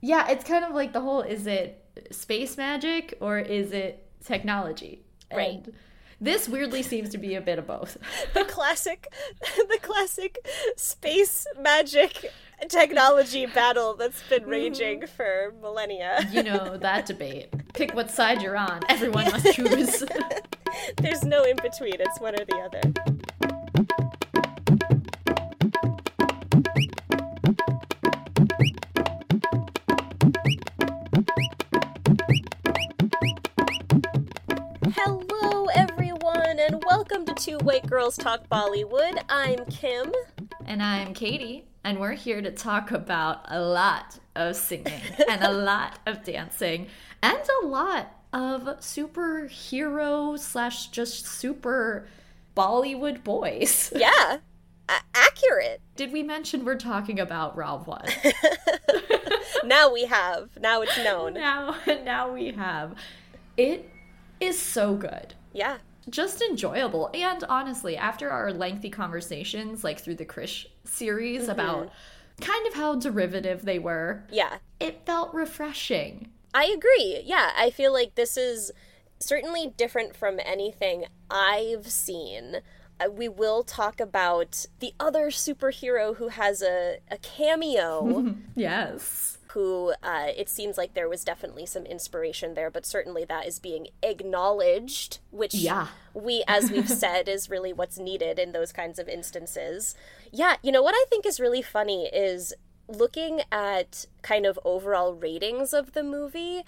Yeah, it's kind of like the whole is it space magic or is it technology? Right. And this weirdly seems to be a bit of both. the classic the classic space magic technology battle that's been mm-hmm. raging for millennia. You know, that debate. Pick what side you're on. Everyone must choose. There's no in between, it's one or the other. To Two White Girls Talk Bollywood. I'm Kim. and I'm Katie, and we're here to talk about a lot of singing and a lot of dancing and a lot of superhero slash just super Bollywood boys. Yeah, a- accurate. Did we mention we're talking about Ra.One? Now we have. Now it's known. now, now we have. It is so good. Yeah. Just enjoyable. And honestly, after our lengthy conversations, like through the Krrish series about kind of how derivative they were, Yeah. it felt refreshing. I agree. Yeah, I feel like this is certainly different from anything I've seen. Uh, we will talk about the other superhero who has a, a cameo, Yes. Who uh, it seems like there was definitely some inspiration there, but certainly that is being acknowledged, which Yeah. we, as we've said, is really what's needed in those kinds of instances. Yeah, you know, what I think is really funny is looking at kind of overall ratings of the movie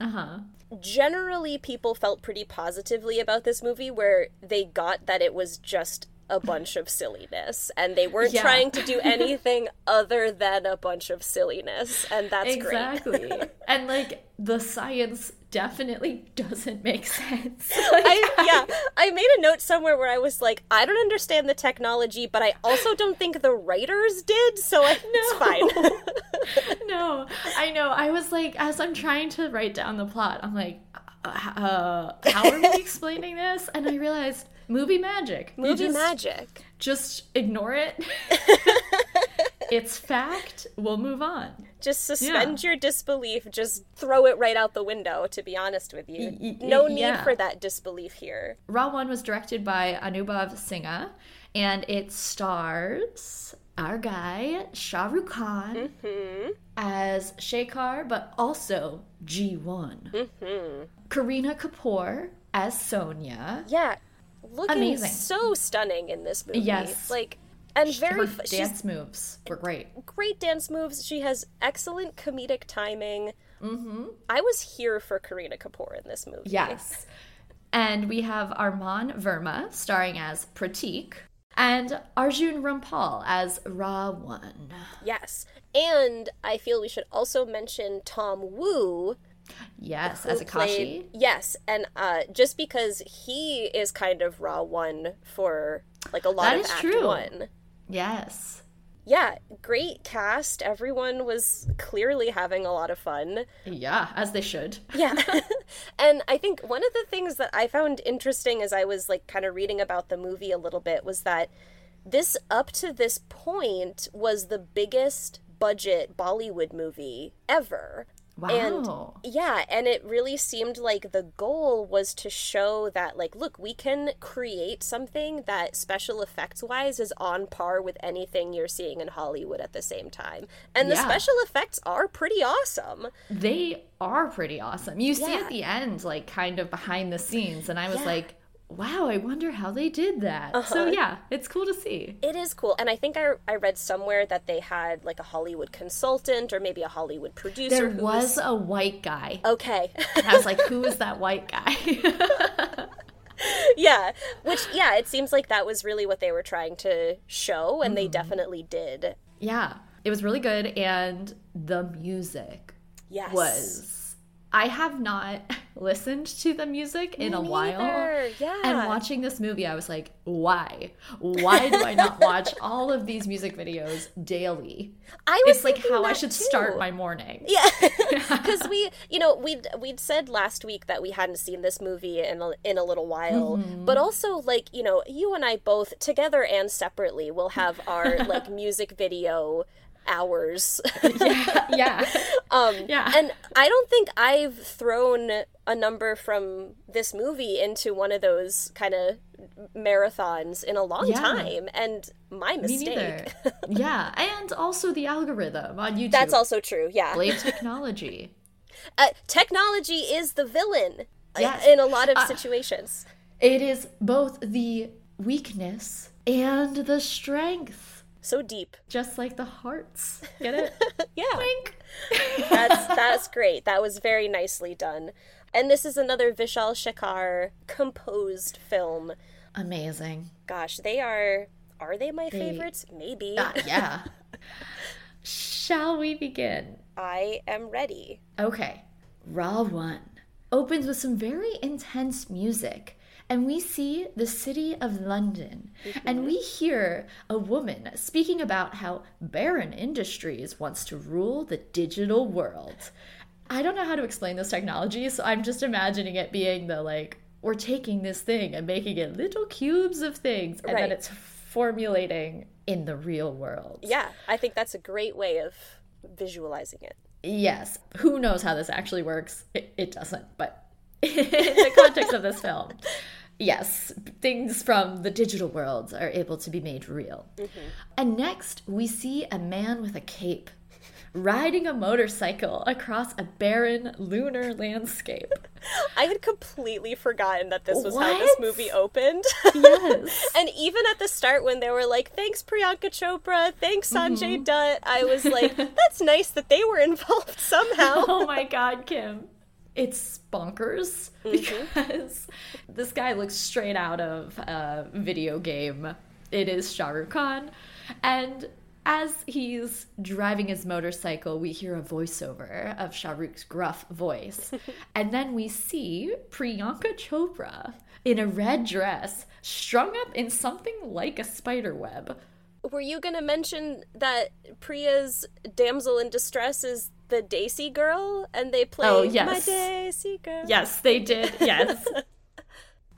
Uh huh. generally people felt pretty positively about this movie where they got that it was just a bunch of silliness and they weren't Yeah. trying to do anything other than a bunch of silliness and that's great Exactly. and like the science definitely doesn't make sense. I, yeah, I made a note somewhere where I was like, I don't understand the technology, but I also don't think the writers did, so I, it's fine. no, I know. I was like, as I'm trying to write down the plot, I'm like, uh, uh, how are we explaining this? And I realized movie magic. Movie just- magic. Just ignore it. it's fact. We'll move on. Just suspend your disbelief. Just throw it right out the window, to be honest with you. Y- y- No need yeah. for that disbelief here. Ra.One was directed by Anubhav Sinha, and it stars our guy Shah Rukh Khan mm-hmm. as Shekhar, but also G1. Mm-hmm. Kareena Kapoor as Sonia. Yeah, looking Amazing. so stunning in this movie. Yes. like and Her very she's dance moves were great. great dance moves. She has excellent comedic timing. Mm-hmm. I was here for Kareena Kapoor in this movie. Yes. And we have Armaan Verma starring as Pratik and Arjun Rampal as Ra One. yes, and I feel we should also mention Tom Wu. Yes, as Akashi. played- yes, and uh, just because he is kind of Ra.One for like a lot That of is Act true. One. Yes. Yeah, great cast. Everyone was clearly having a lot of fun. Yeah, as they should. Yeah. and I think one of the things that I found interesting as I was like kind of reading about the movie a little bit was that this up to this point was the biggest budget Bollywood movie ever. Wow. Yeah, and it really seemed like the goal was to show that, like, look, we can create something that special effects wise is on par with anything you're seeing in Hollywood at the same time. And the special effects are pretty awesome. They are pretty awesome. You see Yeah. at the end, like kind of behind the scenes, and I was Yeah. like, wow, I wonder how they did that. Uh-huh. So yeah, it's cool to see. It is cool. And I think I, I read somewhere that they had like a Hollywood consultant or maybe a Hollywood producer. There who was a white guy. Okay. I was like, who is that white guy? yeah. Which, yeah, it seems like that was really what they were trying to show, and Mm-hmm. they definitely did. yeah, it was really good, and the music Yes. was. I have not listened to the music in a while. Yeah. And watching this movie, I was like, why? Why do I not watch all of these music videos daily? I was It's like how I should too. start my morning. Yeah, because we, you know, we'd we'd said last week that we hadn't seen this movie in a, in a little while, Mm-hmm. but also like you know, you and I both together and separately will have our like music video hours yeah, yeah. Um, Yeah. And I don't think I've thrown a number from this movie into one of those kind of marathons in a long Yeah. time. And my mistake. yeah, and also the algorithm on YouTube. That's also true. Yeah. blame technology. Uh, technology is the villain uh, Yes. in a lot of Uh, situations. It is both the weakness and the strength, So deep. just like the hearts. Get it? Yeah. Wink. That's that's great. That was very nicely done. And this is another Vishal Shekhar composed film. Amazing. Gosh, they are are they my favorites? Maybe. Ah, yeah. Shall we begin? I am ready. Okay. Ra 1 opens with some very intense music, and we see the city of London, mm-hmm. and we hear a woman speaking about how Baron Industries wants to rule the digital world. I don't know how to explain this technology, so I'm just imagining it being the like, we're taking this thing and making it little cubes of things, and Right. then it's formulating in the real world. Yeah, I think that's a great way of visualizing it. Yes. Who knows how this actually works? It, it doesn't, but in the context of this film, yes, things from the digital world are able to be made real. And next, we see a man with a cape riding a motorcycle across a barren lunar landscape. I had completely forgotten that this was how this movie opened. Yes. and even at the start when they were like, "Thanks Priyanka Chopra, thanks Sanjay Mm-hmm. Dutt," I was like, "That's nice that they were involved somehow." oh my god, Kim. It's bonkers mm-hmm. because this guy looks straight out of a video game. It is Shah Rukh Khan. And as he's driving his motorcycle, we hear a voiceover of Shah Rukh's gruff voice. and then we see Priyanka Chopra in a red dress, strung up in something like a spider web. Were you gonna mention that Priya's damsel in distress is the Desi Girl, and they play Oh, my yes. Desi Girl? Yes, they did. Yes.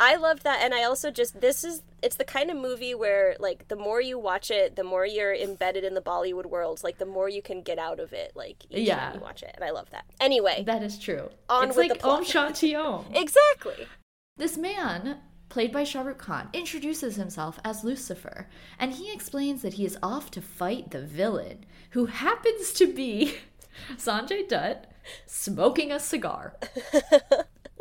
I love that, and I also just this is it's the kind of movie where like the more you watch it, the more you're embedded in the Bollywood world. Like the more you can get out of it. Like each Yeah. time you watch it, and I love that. Anyway, that is true. On it's with like the plot. Om Shanti Om. exactly. This man, played by Shah Rukh Khan, introduces himself as Lucifer, and he explains that he is off to fight the villain, who happens to be Sanjay Dutt smoking a cigar.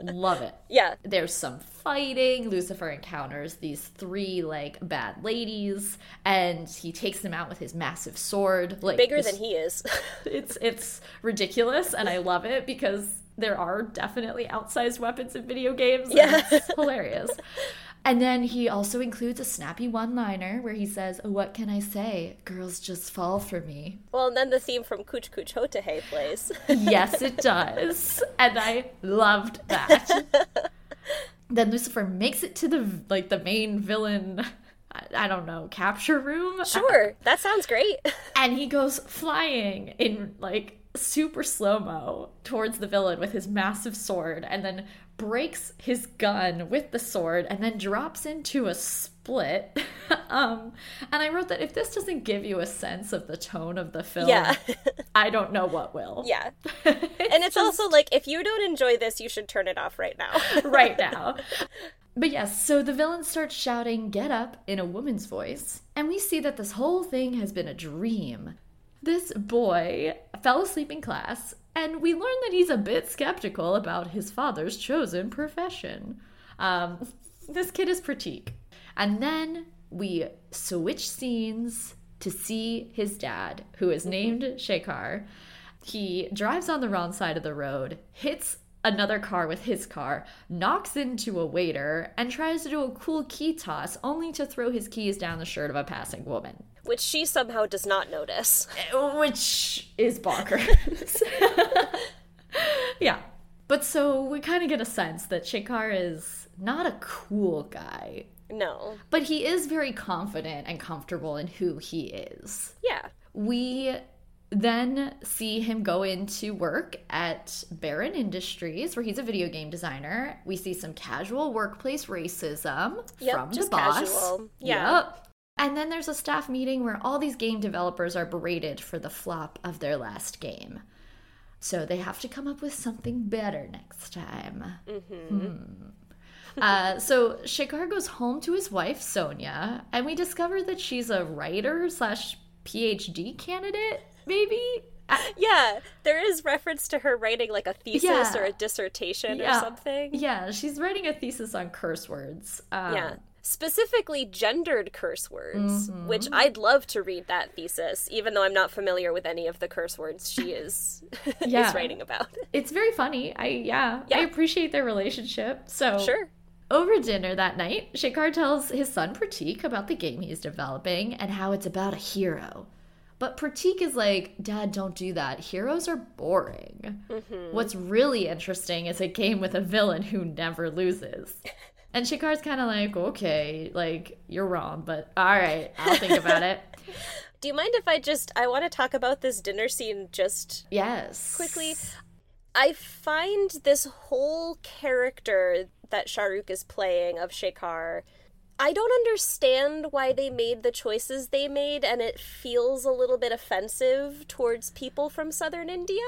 Love it. Yeah, There's some fighting. Lucifer encounters these three like bad ladies, and he takes them out with his massive sword. Like bigger than he is. it's it's ridiculous and I love it because there are definitely outsized weapons in video games. Yeah. It's hilarious. And then he also includes a snappy one liner where he says, oh, What can I say? Girls just fall for me. well, and then the theme from Kuch Kuch Hota Hai plays. yes, it does. And I loved that. then Lucifer makes it to the like the main villain I, I don't know, capture room. sure, that sounds great. and he goes flying in like super slow mo towards the villain with his massive sword and then breaks his gun with the sword and then drops into a split um and i wrote that if this doesn't give you a sense of the tone of the film Yeah. i don't know what will yeah, and it's also like if you don't enjoy this, you should turn it off right now. right now. But yes, so the villain starts shouting, Get up, in a woman's voice, and we see that this whole thing has been a dream. This boy fell asleep in class, and we learn that he's a bit skeptical about his father's chosen profession. Um, this kid is Pratik. And then we switch scenes to see his dad, who is named Shekhar. He drives on the wrong side of the road, hits another car with his car, knocks into a waiter, and tries to do a cool key toss, only to throw his keys down the shirt of a passing woman. Which she somehow does not notice. Eh, which is bonkers. yeah. But so we kind of get a sense that Shekhar is not a cool guy, No. but he is very confident and comfortable in who he is. Yeah. We then see him go into work at Baron Industries, where he's a video game designer. We see some casual workplace racism Yep, from the boss. casual. Yeah. Yep. And then there's a staff meeting where all these game developers are berated for the flop of their last game. So they have to come up with something better next time. Hmm. Uh, so Shekar goes home to his wife Sonia, and we discover that she's a writer slash PhD candidate, maybe. Yeah, there is reference to her writing like a thesis Yeah. or a dissertation Yeah. or something. Yeah, she's writing a thesis on curse words. Um, Yeah. Specifically gendered curse words, Mm-hmm. which I'd love to read that thesis, even though I'm not familiar with any of the curse words she is, Yeah. is writing about. It's very funny. I yeah, I appreciate their relationship. So Sure. Over dinner that night, Shekar tells his son Pratik about the game he's developing and how it's about a hero. But Pratik is like, Dad, don't do that. Heroes are boring. What's really interesting is a game with a villain who never loses. And Shekar's kind of like, okay, like, you're wrong, but all right, I'll think about it. Do you mind if I just I want to talk about this dinner scene just Yes. quickly? I find this whole character that Shahrukh is playing of Shekhar. I don't understand why they made the choices they made, and it feels a little bit offensive towards people from southern India.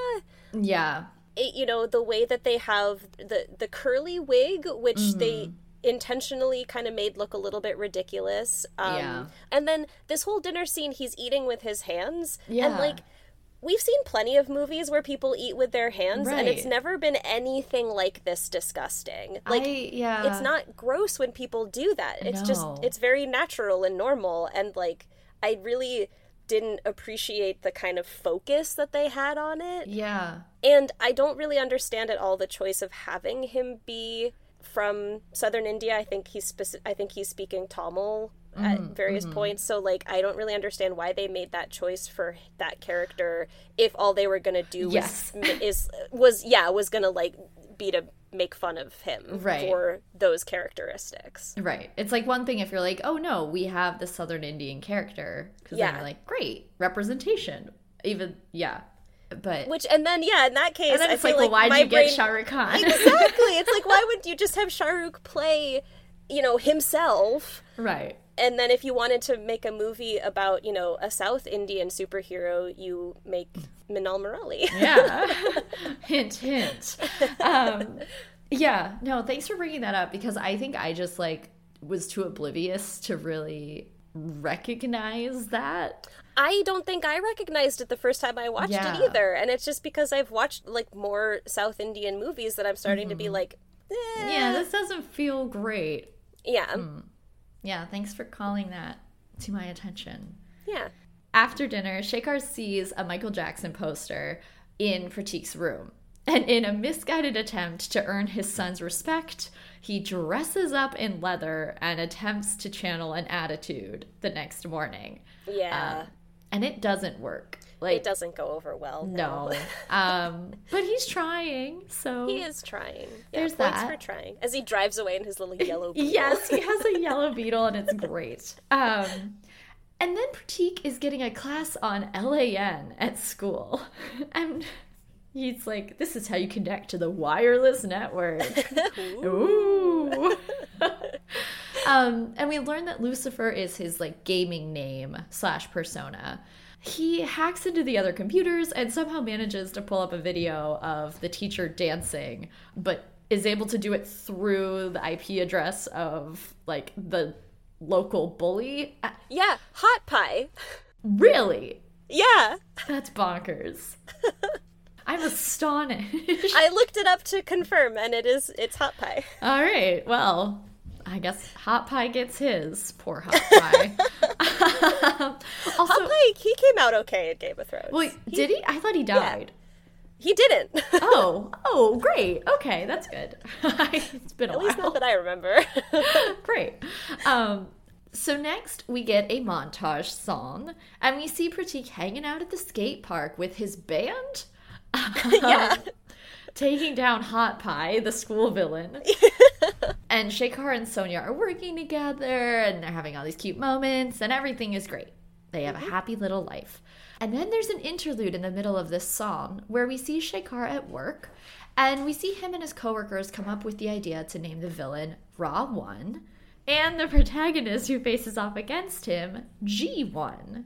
Yeah. It, you know, the way that they have the the curly wig, which they mm-hmm. Intentionally kind of made look a little bit ridiculous. Um, Yeah. And then this whole dinner scene, he's eating with his hands, Yeah. and like we've seen plenty of movies where people eat with their hands and it's never been anything like this disgusting like I, yeah. it's not gross when people do that it's No. just it's very natural and normal and like i really didn't appreciate the kind of focus that they had on it Yeah. and i don't really understand at all the choice of having him be from southern india i think he's speci- i think he's speaking tamil at Mm-hmm, various points so like i don't really understand why they made that choice for that character if all they were gonna do was Yes. is was yeah was gonna like be to make fun of him Right. for those characteristics Right. It's like one thing if you're like, oh no, we have the Southern Indian character. Because then Yeah. you're like, great, representation. Even, yeah. But, which and then yeah in that case and then it's feel like, well, why'd you brain... get Shah Rukh Khan? exactly it's like why would you just have Shahrukh play you know himself right. and then if you wanted to make a movie about you know a south indian superhero you make Minnal Murali Yeah. hint, hint. Um, yeah. No, thanks for bringing that up because I think I just like was too oblivious to really recognize that. I don't think i recognized it the first time i watched Yeah. it either and it's just because i've watched like more south indian movies that i'm starting to be like eh. Mm-hmm. Yeah, this doesn't feel great. yeah Yeah, thanks for calling that to my attention. yeah After dinner, Shekhar sees a Michael Jackson poster in Pratik's room. And in a misguided attempt to earn his son's respect, he dresses up in leather and attempts to channel an attitude the next morning. yeah And it doesn't work. Like, it doesn't go over well no. um, but he's trying, so. he is trying yeah, There's points that. for trying as he drives away in his little yellow Beetle. Yes, he has a yellow beetle and it's great. Um, and then Pratik is getting a class on LAN at school. And he's like, this is how you connect to the wireless network. Ooh. Um, and we learn that Lucifer is his like gaming name slash persona. He hacks into the other computers and somehow manages to pull up a video of the teacher dancing, but is able to do it through the IP address of like the local bully. Uh, yeah hot pie Really? yeah That's bonkers. I'm astonished. I looked it up to confirm, and it is it's hot pie. All right. Well, I guess Hot Pie gets his. Poor Hot Pie. also, Hot pie, he came out okay in Game of Thrones. wait, did he? I thought he died. he didn't. Oh, oh, great. Okay, that's good. it's been a At least not that I remember. Great. Um, so next we get a montage song, and we see Pratik hanging out at the skate park with his band. yeah. taking down Hot Pie, the school villain. and Shekhar and Sonia are working together and they're having all these cute moments and everything is great. They have a happy little life. And then there's an interlude in the middle of this song where we see Shekhar at work and we see him and his coworkers come up with the idea to name the villain Ra 1 and the protagonist who faces off against him G1.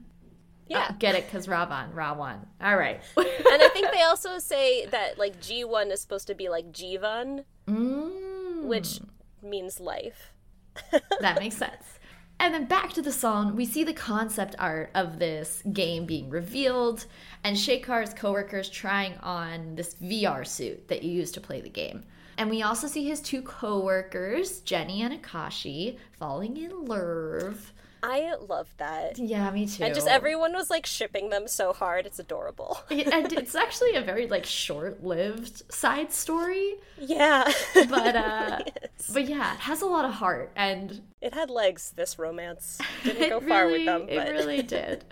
Yeah. Oh, get it? Because Ravan, Rawan. All right. and I think they also say that like G1 is supposed to be like Jivan, mm, which hmm. means life. that makes sense. And then back to the song, we see the concept art of this game being revealed, and Shekar's coworkers trying on this VR suit that you use to play the game. And we also see his two coworkers, Jenny and Akashi, falling in love. I love that. Yeah, me too. And just everyone was like shipping them so hard. It's adorable. and it's actually a very like short-lived side story. Yeah. But uh yes. but yeah, it has a lot of heart and it had legs this romance. Didn't go far really, with them, but... It really did.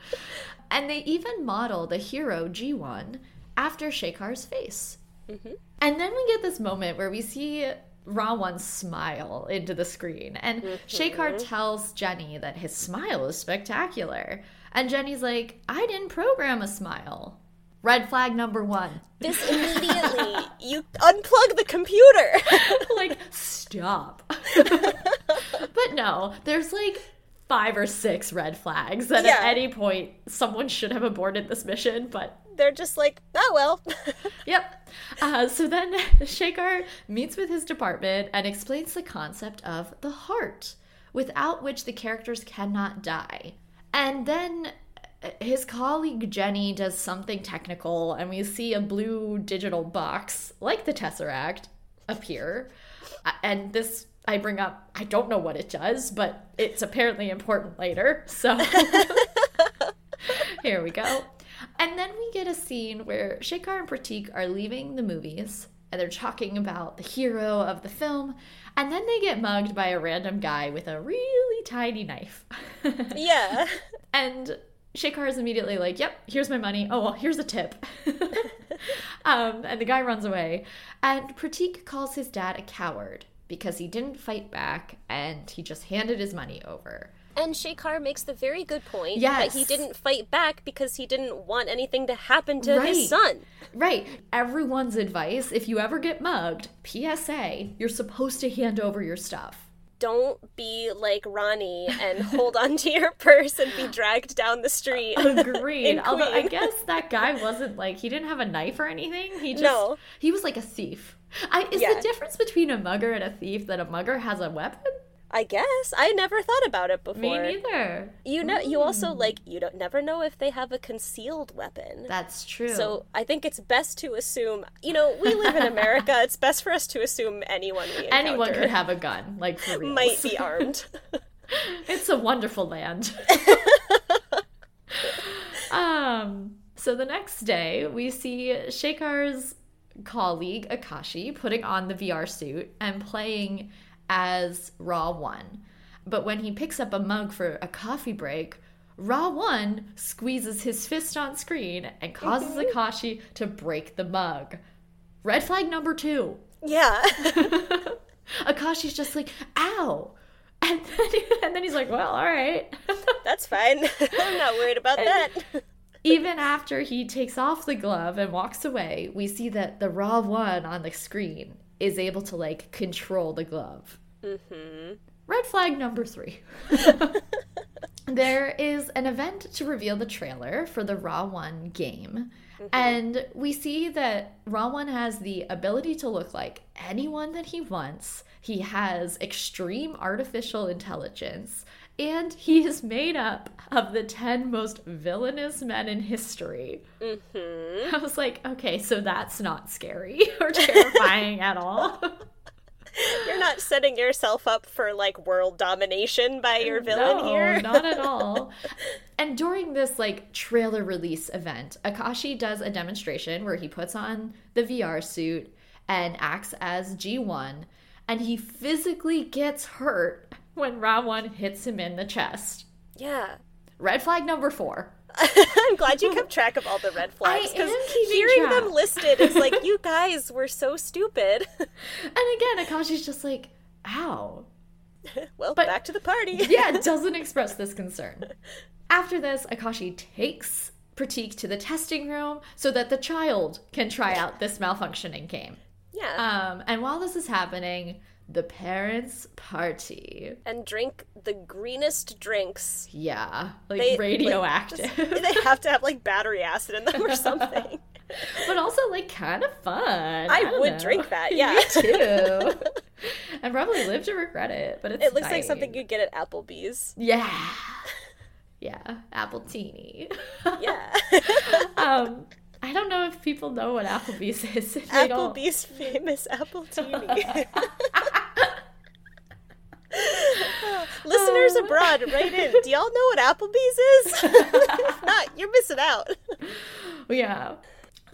and they even model the hero G1 after Shekar's face. Mm-hmm. And then we get this moment where we see Rawan smile into the screen. And mm-hmm. Shekar tells Jenny that his smile is spectacular. And Jenny's like, I didn't program a smile. Red flag number one. This immediately, you unplug the computer. like, stop. but no, there's like five or six red flags that yeah. at any point someone should have aborted this mission, but they're just like, oh well. yep. Uh, so then Shekar meets with his department and explains the concept of the heart, without which the characters cannot die. And then uh, his colleague Jenny does something technical, and we see a blue digital box, like the Tesseract, appear. Uh, and this I bring up, I don't know what it does, but it's apparently important later. So here we go. And then we get a scene where Shekar and Pratik are leaving the movies and they're talking about the hero of the film. And then they get mugged by a random guy with a really tiny knife. yeah. And Shekar is immediately like, Yep, here's my money. Oh, well, here's a tip. um, and the guy runs away. And Pratik calls his dad a coward because he didn't fight back and he just handed his money over. And Shekar makes the very good point yes. that he didn't fight back because he didn't want anything to happen to right. his son. Right. Everyone's advice if you ever get mugged, PSA, you're supposed to hand over your stuff. Don't be like Ronnie and hold onto your purse and be dragged down the street. Agreed. Although I guess that guy wasn't like he didn't have a knife or anything. He just no. he was like a thief. I, is yeah. the difference between a mugger and a thief that a mugger has a weapon? I guess I never thought about it before. Me neither. You know, mm. you also like you don't never know if they have a concealed weapon. That's true. So I think it's best to assume. You know, we live in America. it's best for us to assume anyone we anyone could have a gun, like for real, might be armed. it's a wonderful land. um. So the next day, we see Shekar's colleague Akashi putting on the VR suit and playing as Ra 1. But when he picks up a mug for a coffee break, Ra 1 squeezes his fist on screen and causes mm-hmm. Akashi to break the mug. Red flag number two. Yeah. Akashi's just like, ow. And then, and then he's like, well, all right. That's fine. I'm not worried about and that. Even after he takes off the glove and walks away, we see that the Ra 1 on the screen is able to like control the glove. Mm-hmm. Red flag number three. there is an event to reveal the trailer for the Ra 1 game. Mm-hmm. And we see that Ra 1 has the ability to look like anyone that he wants. He has extreme artificial intelligence. And he is made up of the 10 most villainous men in history. Mm-hmm. I was like, okay, so that's not scary or terrifying at all. You're not setting yourself up for like world domination by your villain no, here. not at all. And during this like trailer release event, Akashi does a demonstration where he puts on the VR suit and acts as G1 and he physically gets hurt when Rawan hits him in the chest. Yeah. Red flag number 4. I'm glad you kept track of all the red flags because hearing track. them listed is like, you guys were so stupid. and again, Akashi's just like, ow. well, but, back to the party. yeah, doesn't express this concern. After this, Akashi takes Pratik to the testing room so that the child can try out this malfunctioning game. Yeah. Um, and while this is happening, the parents' party. And drink the greenest drinks. Yeah, like They- radioactive. they have to have like battery acid in them or something. but also like kind of fun. I don't would know. drink that, yeah. Me too. and probably live to regret it, but it's It looks like something you'd get at Applebee's. Yeah. Yeah, appletini. Yeah. um, I don't know if people know what Applebee's is. Applebee's famous appletini. Listeners abroad, write in. Do y'all know what Applebee's is? if not, you're missing out. Yeah.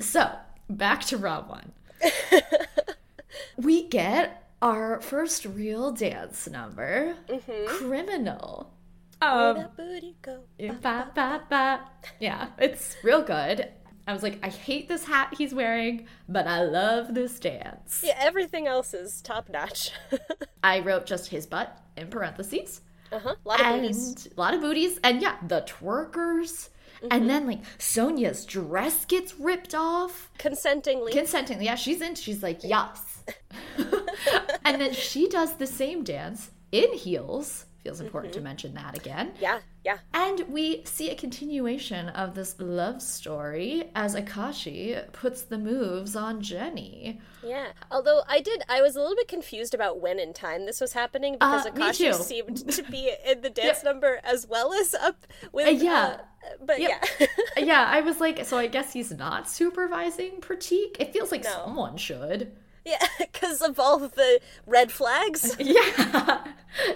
So back to Ra.One. we get our first real dance number, "Criminal." Where Um, that booty go? ba, ba, ba. Yeah, it's real good. I was like, I hate this hat he's wearing, but I love this dance. Yeah, everything else is top notch. I wrote just his butt in parentheses. uh huh. A lot of and booties. a lot of booties and yeah the twerkers and then like sonia's dress gets ripped off Consentingly. consentingly yeah she's in she's like yes and then she does the same dance in heels feels important to mention that again yeah, yeah. and we see a continuation of this love story as akashi puts the moves on jenny Yeah. Although I did, I was a little bit confused about when in time this was happening because Uh, Akashi seemed to be in the dance number as well as up with. Uh, yeah. uh, but Yep. yeah. yeah i was like so i guess he's not supervising pratik it feels like No. someone should yeah, because of all the red flags. Yeah.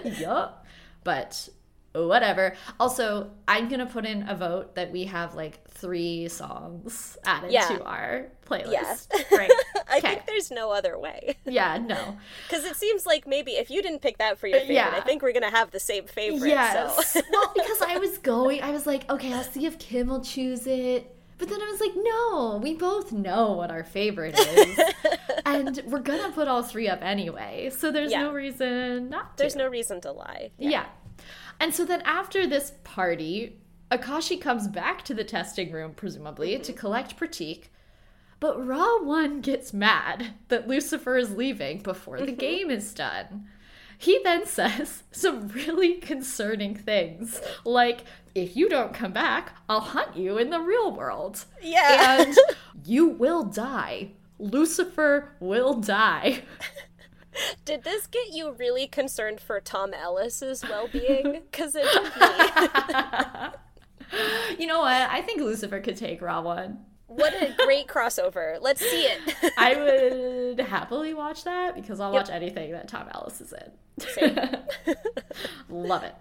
yup. But whatever. Also, I'm gonna put in a vote that we have like three songs added Yeah. to our playlist. Yeah. Right. I Okay. think there's no other way. Yeah, no. Because it seems like maybe if you didn't pick that for your favorite, Yeah. I think we're going to have the same favorite. Yes. So. well, because I was going, I was like, okay, I'll see if Kim will choose it. But then I was like, no, we both know what our favorite is. And we're gonna put all three up anyway. So there's Yeah. no reason not to. There's no reason to lie. Yeah. And so then after this party, Akashi comes back to the testing room, presumably, to mm-hmm. collect Pratik. But Ra 1 gets mad that Lucifer is leaving before the mm-hmm. game is done. He then says some really concerning things, like, if you don't come back, I'll hunt you in the real world. Yeah. And you will die. Lucifer will die. Did this get you really concerned for Tom Ellis's well-being? Because it did. You know what? I think Lucifer could take Ra 1. what a great crossover. Let's see it. I would happily watch that because I'll watch anything that Tom Ellis is in. Love it.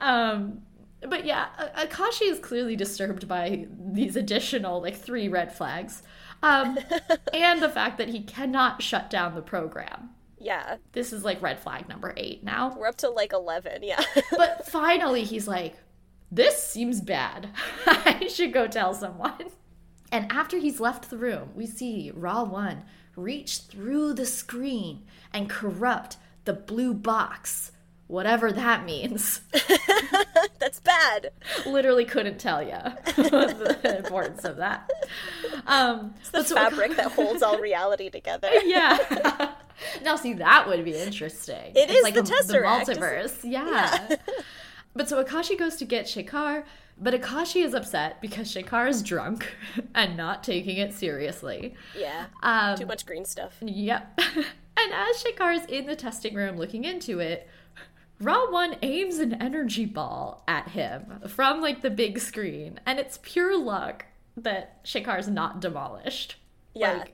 Um, but yeah, Akashi is clearly disturbed by these additional like three red flags, um, and the fact that he cannot shut down the program. yeah. This is like red flag number eight now. We're up to like 11. Yeah. But finally, he's like, This seems bad. I should go tell someone. And after he's left the room, we see Ra 1 reach through the screen and corrupt the blue box, whatever that means. That's bad. Literally couldn't tell you the importance of that. Um, The but so- fabric that holds all reality together. yeah. now, see, that would be interesting. It It's is like the a- Tesseract, isn't- multiverse. Yeah. but so Akashi goes to get Shekar, but Akashi is upset because Shekar is drunk and not taking it seriously. Yeah. Um, Too much green stuff. Yep. and as Shekar is in the testing room looking into it, Ra 1 aims an energy ball at him from like the big screen, and it's pure luck that Shekar's not demolished. Yeah. Like,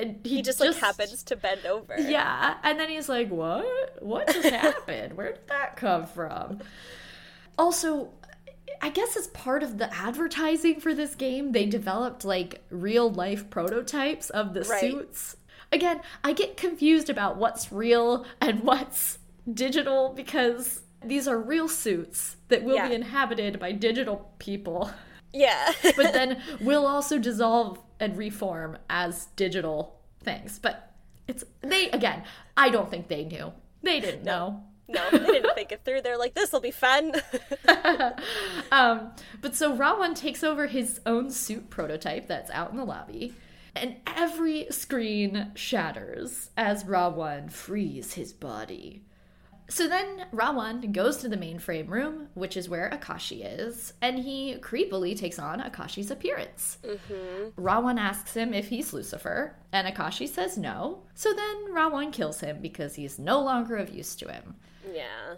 and He just, like happens to bend over. Yeah, and then he's like, "What? What just happened? Where did that come from?" Also, I guess as part of the advertising for this game, they developed like real life prototypes of the Right. suits. Again, I get confused about what's real and what's digital because these are real suits that will Yeah. be inhabited by digital people, Yeah. but then will also dissolve and reform as digital things. But it's they again, I don't think they knew. They didn't know. no, they didn't think it through. They're like, this will be fun. um, but so Rawan takes over his own suit prototype that's out in the lobby, and every screen shatters as Rawan frees his body. So then Rawan goes to the mainframe room, which is where Akashi is, and he creepily takes on Akashi's appearance. Mm-hmm. Rawan asks him if he's Lucifer, and Akashi says no. So then Rawan kills him because he's no longer of use to him. Yeah.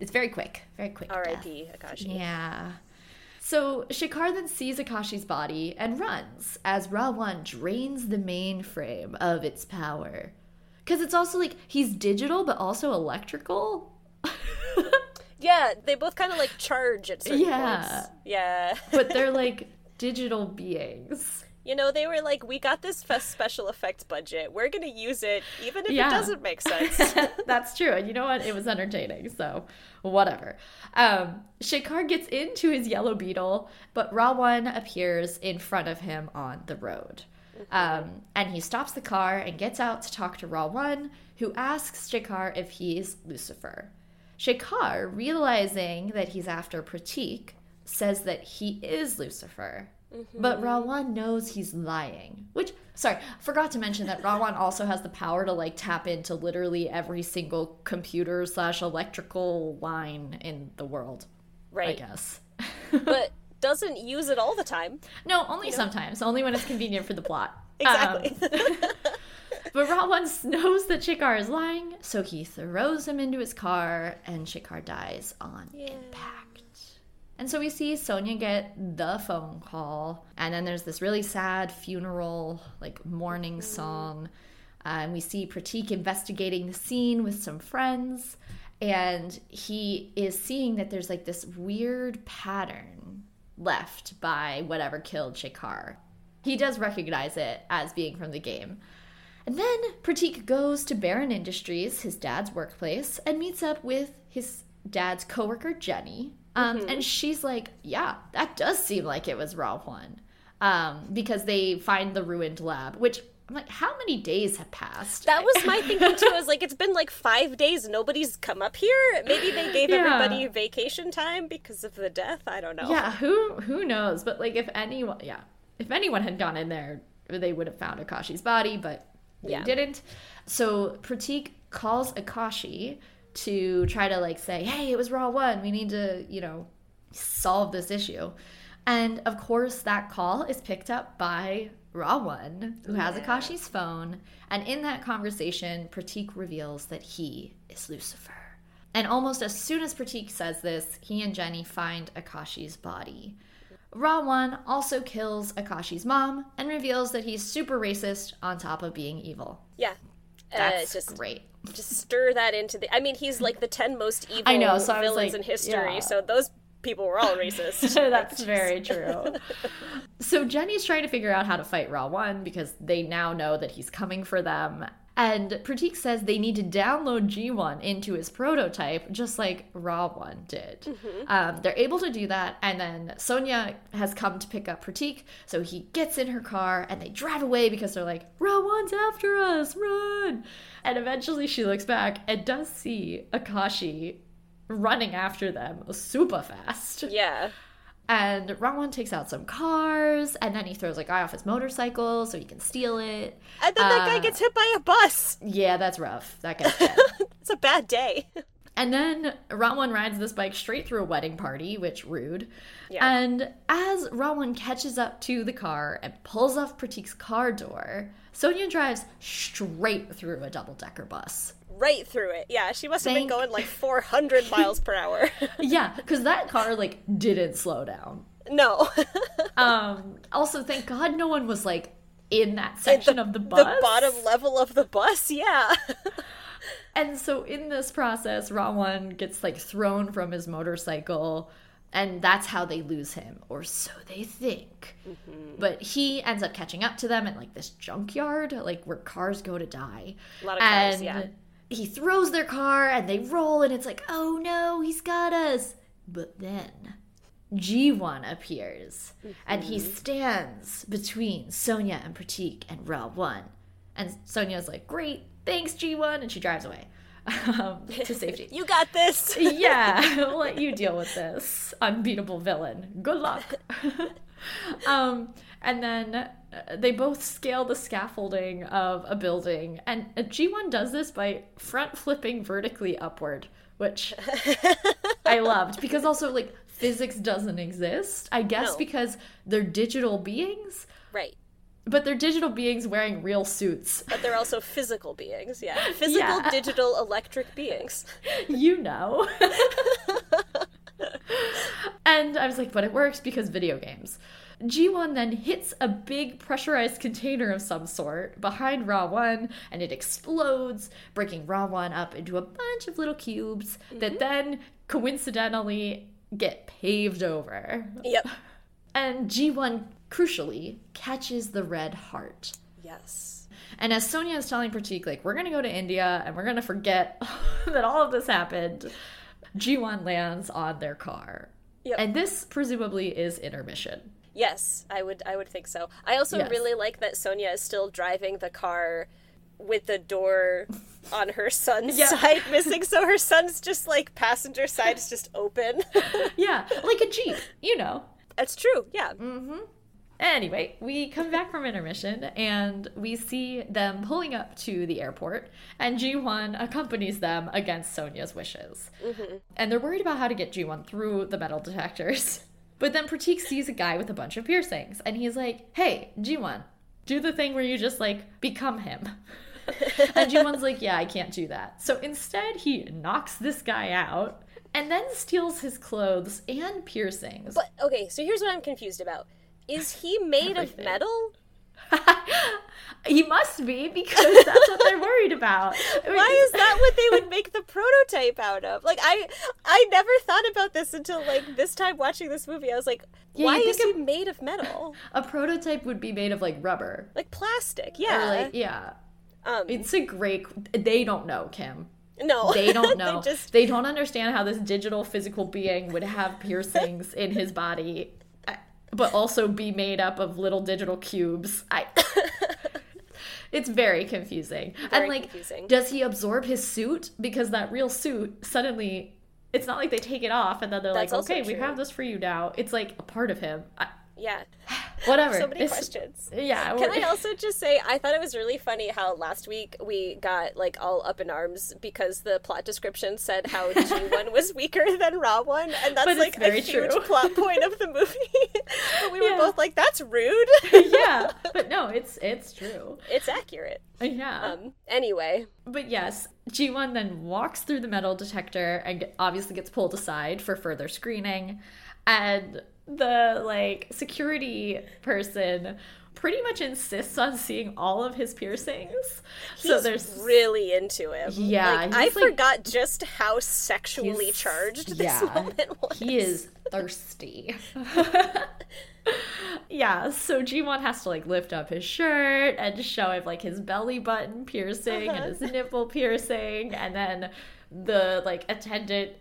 It's very quick, very quick. R.I.P. Akashi. Yeah. So Shekhar then sees Akashi's body and runs as Rawan drains the mainframe of its power. Because it's also like he's digital but also electrical. yeah, they both kind of like charge at certain Yeah. points. Yeah. but they're like digital beings. You know, they were like, we got this special effects budget. We're going to use it even if Yeah. it doesn't make sense. That's true. And you know what? It was entertaining. So, whatever. Um, Shekar gets into his yellow beetle, but Rawan appears in front of him on the road. Um, and he stops the car and gets out to talk to Rawan, who asks Shekar if he's Lucifer. Shekar, realizing that he's after Pratik, says that he is Lucifer. But Rawan knows he's lying. Which, sorry, forgot to mention that Rawan also has the power to like tap into literally every single computer slash electrical line in the world. Right. I guess. But doesn't use it all the time. no, only sometimes. Only when it's convenient for the plot. Exactly. Um, but Rawan knows that Shekhar is lying, so he throws him into his car, and Shekhar dies on impact. And so we see Sonia get the phone call, and then there's this really sad funeral, like mourning song. Uh, and we see Pratik investigating the scene with some friends, and he is seeing that there's like this weird pattern left by whatever killed Shekhar. He does recognize it as being from the game. And then Pratik goes to Baron Industries, his dad's workplace, and meets up with his dad's coworker Jenny. Um, And she's like, "Yeah, that does seem like it was Rawan," um, because they find the ruined lab. Which I'm like, how many days have passed? That was my thinking too. I was like, it's been like five days. Nobody's come up here. Maybe they gave Yeah. everybody vacation time because of the death. I don't know. Yeah, who who knows? But like, if anyone, yeah, if anyone had gone in there, they would have found Akashi's body, but they Yeah. didn't. So Pratik calls Akashi to try to like say, "Hey, it was Ra.One. We need to, you know, solve this issue." And of course, that call is picked up by Ra.One, who has Akashi's phone. And in that conversation, Pratik reveals that he is Lucifer. And almost as soon as Pratik says this, he and Jenny find Akashi's body. Rawan also kills Akashi's mom and reveals that he's super racist on top of being evil. Yeah. Uh, That's just great. just stir that into the. I mean, he's like the ten most evil I know, so villains like, in history. yeah. So those people were all racist. That's very true. so Jenny's trying to figure out how to fight Ra.One because they now know that he's coming for them. And Pratik says they need to download G1 into his prototype, just like Ra.One did. Um, they're able to do that, and then Sonia has come to pick up Pratik, so he gets in her car and they drive away because they're like, Ra.One's after us, run! And eventually she looks back and does see Akashi running after them super fast. yeah. And Rawan takes out some cars, and then he throws a guy off his motorcycle so he can steal it. And then that guy Uh, gets hit by a bus. Yeah, that's rough. That guy's dead. It's a bad day. and then Rawan rides this bike straight through a wedding party, which rude. Yeah. And as Rawan catches up to the car and pulls off Pratik's car door, Sonia drives straight through a double decker bus. Right through it. Yeah, she must have Thank- been going like 400 miles per hour. Yeah, because that car like didn't slow down. no. Um. Also, thank God no one was like in that section of the bus. the bottom level of the bus, yeah. And so in this process, Rawan gets like thrown from his motorcycle, and that's how they lose him, or so they think. But he ends up catching up to them at like this junkyard, like where cars go to die. A lot of cars, and yeah. He throws their car and they roll, and it's like, oh no, he's got us. But then G1 appears, and he Mm-hmm. stands between Sonia and Pratik and Ra1. And Sonia's like, great, thanks, G1, and she drives away um, to safety. You got this. yeah, I'll let you deal with this unbeatable villain. Good luck. um, and then they both scale the scaffolding of a building, and uh, G1 does this by front flipping vertically upward, which I loved because also like physics doesn't exist. I guess No. because they're digital beings, Right. but they're digital beings wearing real suits. But they're also physical beings, yeah. Physical, Yeah. digital, electric beings. you know. and I was like, but it works because video games. G1 then hits a big pressurized container of some sort behind Ra 1 and it explodes, breaking Ra 1 up into a bunch of little cubes that mm-hmm. then coincidentally get paved over. Yep. And G1 crucially catches the red heart. Yes. And as Sonia is telling Pratik, like, we're gonna go to India and we're gonna forget that all of this happened, G1 lands on their car. Yep. And this presumably is intermission. Yes, I would I would think so. I also Yes. really like that Sonia is still driving the car with the door on her son's Yeah. side missing, so her son's just like passenger side is just open. Yeah, like a Jeep, you know. That's true, yeah. Mm-hmm. Anyway, we come back from intermission and we see them pulling up to the airport, and G1 accompanies them against Sonia's wishes. And they're worried about how to get G1 through the metal detectors. But then Pratik sees a guy with a bunch of piercings, and he's like, hey, G1, do the thing where you just like become him. and G1's like, yeah, I can't do that. So instead, he knocks this guy out and then steals his clothes and piercings. But okay, so here's what I'm confused about. Is he made of metal? he must be because that's what they're worried about. I mean, Why is that what they would make the prototype out of? Like I I never thought about this until like this time watching this movie. I was like, Yeah, why is he made of metal? a prototype would be made of like rubber? Like plastic, yeah. like yeah. um It's a great. They don't know Kim. no. They don't know. they just They don't understand how this digital physical being would have piercings in his body, but also be made up of little digital cubes. I. It's very confusing. Very and like, confusing. does he absorb his suit? Because that real suit suddenly, it's not like they take it off and then they're That's like, okay, we have this for you now. It's like a part of him. I, yeah. whatever. So many It's- questions. Yeah. Can I also just say I thought it was really funny how last week we got like all up in arms because the plot description said how G one was weaker than Ra.One, and that's like a very huge true. plot point of the movie. But we were Yeah. both like, "That's rude." yeah, but no, it's it's true. it's accurate. Yeah. Um. Anyway, But yes, G1 then walks through the metal detector and obviously gets pulled aside for further screening. And the like security person pretty much insists on seeing all of his piercings. so he's there's really into him. Yeah, Like, I like- forgot just how sexually charged this yeah, moment was. He is thirsty. yeah, so G1 has to like lift up his shirt and show him like his belly button piercing and uh-huh. his nipple piercing, and then the like attendant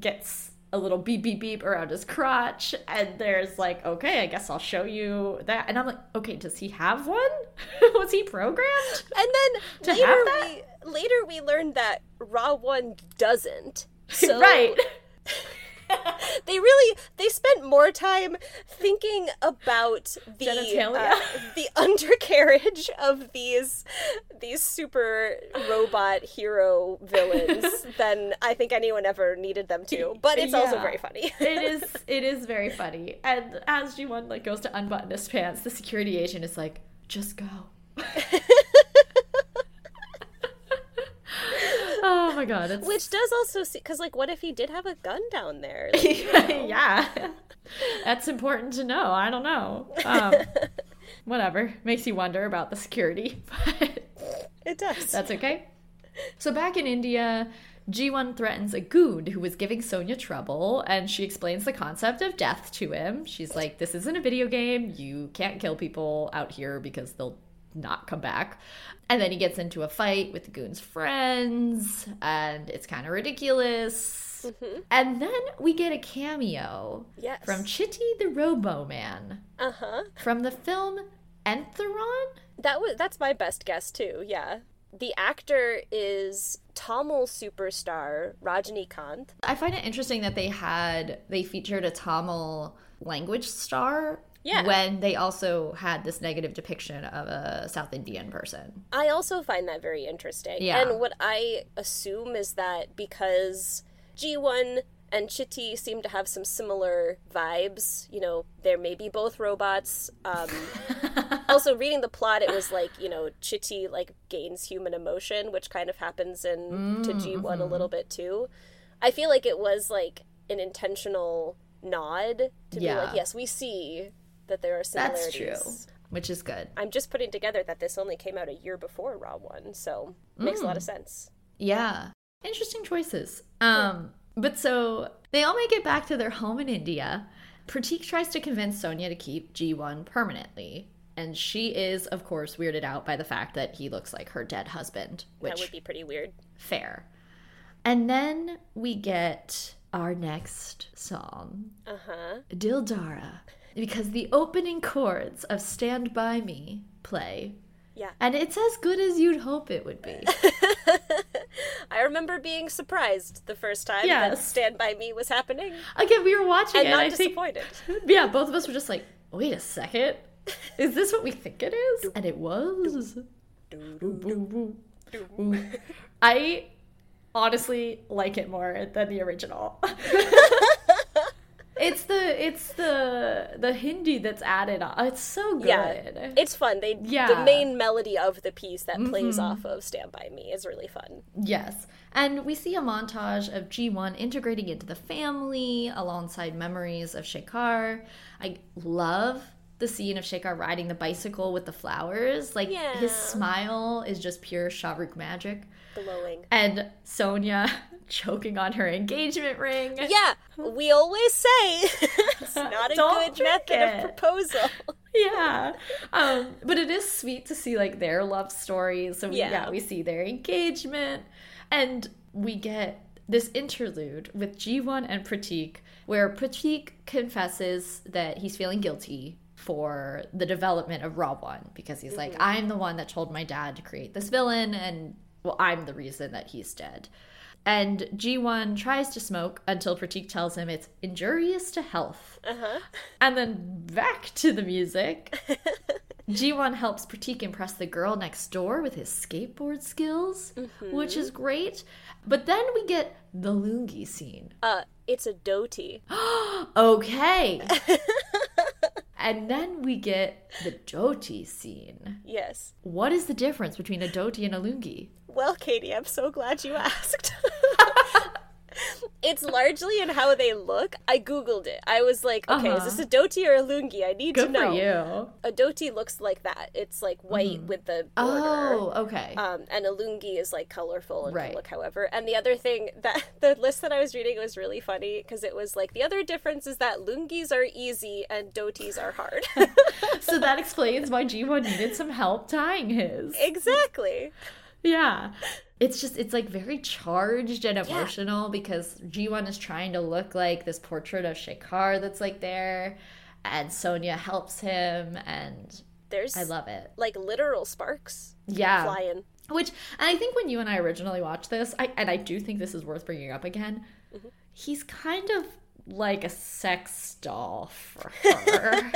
gets a little beep beep beep around his crotch, and there's like, okay, I guess I'll show you that. And I'm like, okay, does he have one? Was he programmed? And then later we later we learned that Ra.One doesn't. So right. they really they spent more time thinking about the uh, the undercarriage of these these super robot hero villains than I think anyone ever needed them to. But it's also very funny. it is it is very funny. And as G1 like goes to unbutton his pants, the security agent is like, just go. Oh my god, it's Which does also see because like what if he did have a gun down there? Like, yeah. That's important to know. I don't know. Um, whatever. Makes you wonder about the security. But it does. that's okay. So back in India, G1 threatens a goon who was giving Sonia trouble, and she explains the concept of death to him. She's like, This isn't a video game. You can't kill people out here because they'll not come back. And then he gets into a fight with the goon's friends, and it's kind of ridiculous. And then we get a cameo Yes. from Chitti the Robo Man uh-huh. from the film Enthiran. That was that's my best guess too. Yeah. The actor is Tamil superstar Rajinikanth. I find it interesting that they had they featured a Tamil language star Yeah. When they also had this negative depiction of a South Indian person. I also find that very interesting. Yeah. And what I assume is that because G1 and Chitti seem to have some similar vibes, you know, they're maybe both robots. Um, also, reading the plot, it was like, you know, Chitti like gains human emotion, which kind of happens in to G1 a little bit too. I feel like it was like an intentional nod to be like, yes, we see that there are That's similarities. true. Which is good. I'm just putting together that this only came out a year before Ra 1, so makes a lot of sense. Yeah. Interesting choices. Um, but so they all make it back to their home in India. Pratik tries to convince Sonia to keep G1 permanently. And she is, of course, weirded out by the fact that he looks like her dead husband, which That would be pretty weird. fair. And then we get our next song, Uh huh. Dildaara, because the opening chords of Stand By Me play. Yeah. And it's as good as you'd hope it would be. I remember being surprised the first time that Stand By Me was happening Again, we were watching and it. not and I think, disappointed. yeah, both of us were just like, wait a second. Is this what we think it is? And it was. I honestly like it more than the original. It's the it's the the Hindi that's added on. It's so good. Yeah, it's fun. They Yeah. Mm-hmm. the main melody of the piece that plays off of Stand By Me is really fun. Yes. And we see a montage of G1 integrating into the family alongside memories of Shekhar. I love the scene of Shekhar riding the bicycle with the flowers. Like his smile is just pure Shahrukh magic. Glowing. And Sonia choking on her engagement ring. Yeah, we always say it's not a good method it. of proposal. yeah. Um, but it is sweet to see like their love stories. So we, yeah. Yeah. we see their engagement and we get this interlude with G1 and Pratik where Pratik confesses that he's feeling guilty for the development of Ra 1 because he's like, I'm the one that told my dad to create this villain and well, I'm the reason that he's dead. And G1 tries to smoke until Pratik tells him it's injurious to health. Uh-huh. And then back to the music. G1 helps Pratik impress the girl next door with his skateboard skills, which is great. But then we get the Lungi scene. Uh, it's a dhoti. Okay. and then we get the Dhoti scene. Yes. What is the difference between a Dhoti and a Lungi? Well, Katie, I'm so glad you asked. it's largely in how they look. I googled it. I was like, okay, is this a dhoti or a lungi? I need Good to know. for you. A dhoti looks like that. It's like white with the border. Oh, okay. Um, and a lungi is like colorful and Right. look however. And the other thing that the list that I was reading was really funny because it was like the other difference is that lungis are easy and dhotis are hard. so that explains why G1 needed some help tying his. exactly. Yeah. It's just, it's like very charged and emotional because G1 is trying to look like this portrait of Shekhar that's like there. And Sonia helps him. And There's I love it. like literal sparks Yeah. flying. Which, and I think when you and I originally watched this, I, and I do think this is worth bringing up again, mm-hmm. he's kind of like a sex doll for her.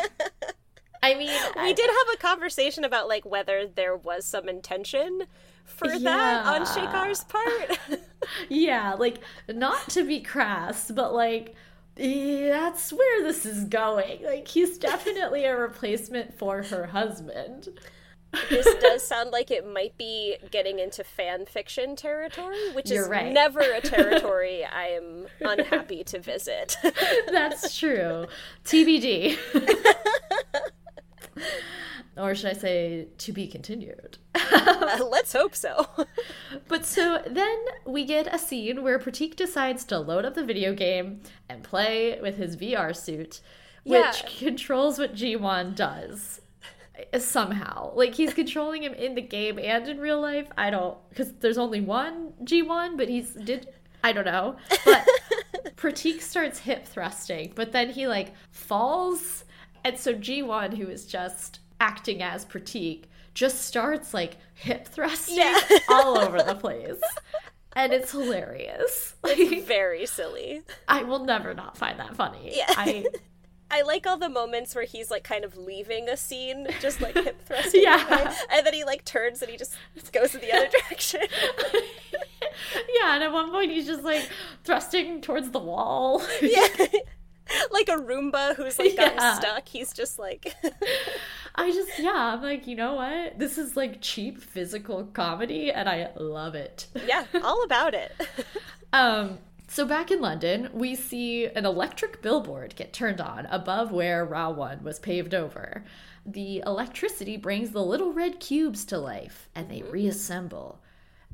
I mean, we I- did have a conversation about like whether there was some intention for that on Yeah. Shekhar's part. Yeah, like not to be crass, but like that's where this is going. Like he's definitely a replacement for her husband. this does sound like it might be getting into fan fiction territory, which You're is right. never a territory I am unhappy to visit. That's true. TBD. Or should I say to be continued? Let's hope so. But so then we get a scene where Pratik decides to load up the video game and play with his VR suit, which Yeah. controls what G1 does. Somehow. Like he's controlling him in the game and in real life. I don't because there's only one G1, but he's did I don't know. But Pratik starts hip thrusting, but then he like falls and so G1 who is just acting as Pratik just starts like hip thrusting Yeah. all over the place. And it's hilarious. Like Very silly. I will never not find that funny. Yeah. I I like all the moments where he's like kind of leaving a scene, just like hip thrusting. Yeah. away, and then he like turns and he just goes in the other direction. yeah, and at one point he's just like thrusting towards the wall. yeah. like a Roomba who's like gotten Yeah. stuck. He's just like I just, yeah, I'm like, you know what? This is like cheap physical comedy, and I love it. Yeah, all about it. Um, so back in London, we see an electric billboard get turned on above where Ra 1 was paved over. The electricity brings the little red cubes to life, and they reassemble.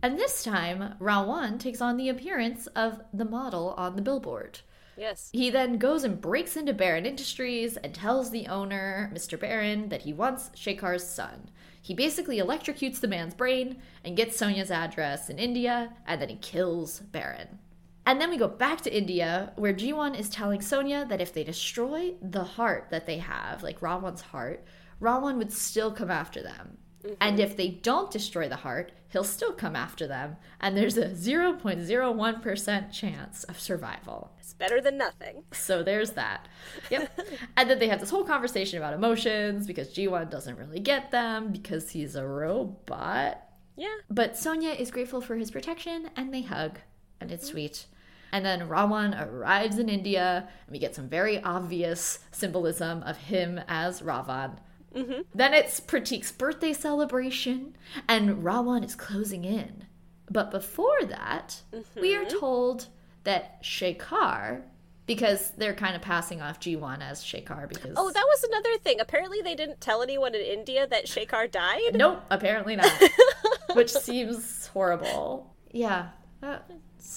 And this time, 1 takes on the appearance of the model on the billboard. Yes. He then goes and breaks into Baron Industries and tells the owner, Mr. Baron, that he wants Shekhar's son. He basically electrocutes the man's brain and gets Sonia's address in India, and then he kills Baron. And then we go back to India, where G1 is telling Sonia that if they destroy the heart that they have, like Rawan's heart, Rawan would still come after them. And mm-hmm. if they don't destroy the heart, he'll still come after them, and there's a 0.01% chance of survival. It's better than nothing. So there's that. Yep. and then they have this whole conversation about emotions because G1 doesn't really get them because he's a robot. Yeah. But Sonia is grateful for his protection and they hug, and it's mm-hmm. sweet. And then Rawan arrives in India, and we get some very obvious symbolism of him as Ravan. Mm-hmm. Then it's Pratik's birthday celebration, and Rawan is closing in. But before that, we are mm-hmm. told that Shekhar, because they're kind of passing off G1 as Shekhar because. Oh, that was another thing. Apparently, they didn't tell anyone in India that Shekhar died. Nope, apparently not. Which seems horrible. Yeah, that's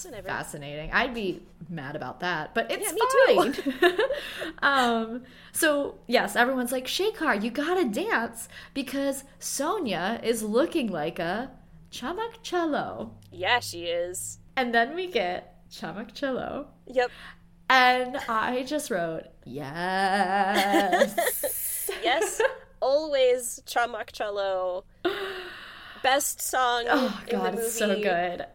Whatever. fascinating. I'd be mad about that, but it's Yeah, me fine. um, so yes, everyone's like, Shekhar, you gotta dance because Sonia is looking like a Chammak Challo. Yeah, she is. And then we get Chammak Challo. Yep. And I just wrote, yes. Yes. Always Chammak Challo. Best song oh in god, the movie. it's so good.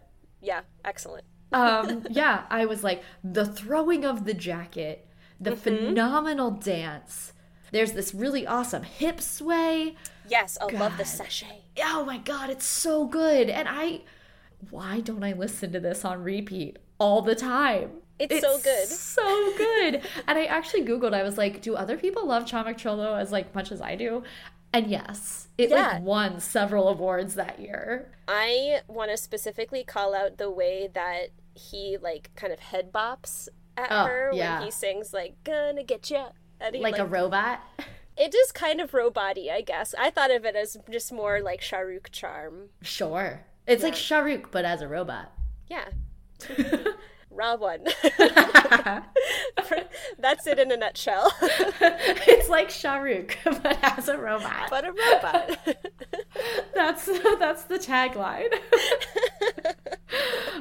Yeah, excellent. um yeah i was like the throwing of the jacket the phenomenal dance. There's this really awesome hip sway. Yes, I love the sashay. oh my god it's so good. And i why don't i listen to this on repeat all the time? It's so good. so good. And i actually googled i was like do other people love Chammak Challo as like much as i do and yes it Yeah. like won several awards that year I want to specifically call out the way that he like kind of head bops at Oh, her yeah. when he sings like "Gonna get ya." And he, like, a robot it is kind of robot I guess. I thought of it as just more like Shahrukh charm. sure it's like Shahrukh but as a robot Yeah. Ra.One. That's it in a nutshell. it's like Shahrukh, but as a robot. but a robot. That's that's the tagline.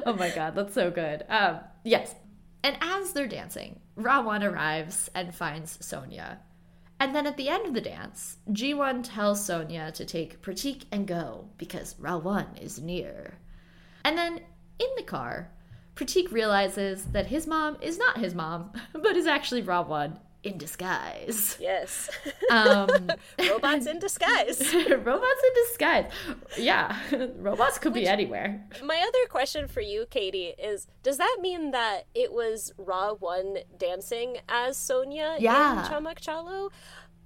oh my god, that's so good. Um, yes. And as they're dancing, Rawan arrives and finds Sonia. And then at the end of the dance, G1 tells Sonia to take Pratik and go because Rawan is near. And then in the car, Pratik realizes that his mom is not his mom, but is actually Rawan in disguise. yes. Um, Robots in disguise. robots in disguise. Yeah, robots could be anywhere. My other question for you, Katie, is does that mean that it was Ra.One dancing as Sonia Yeah. in Chammak Challo?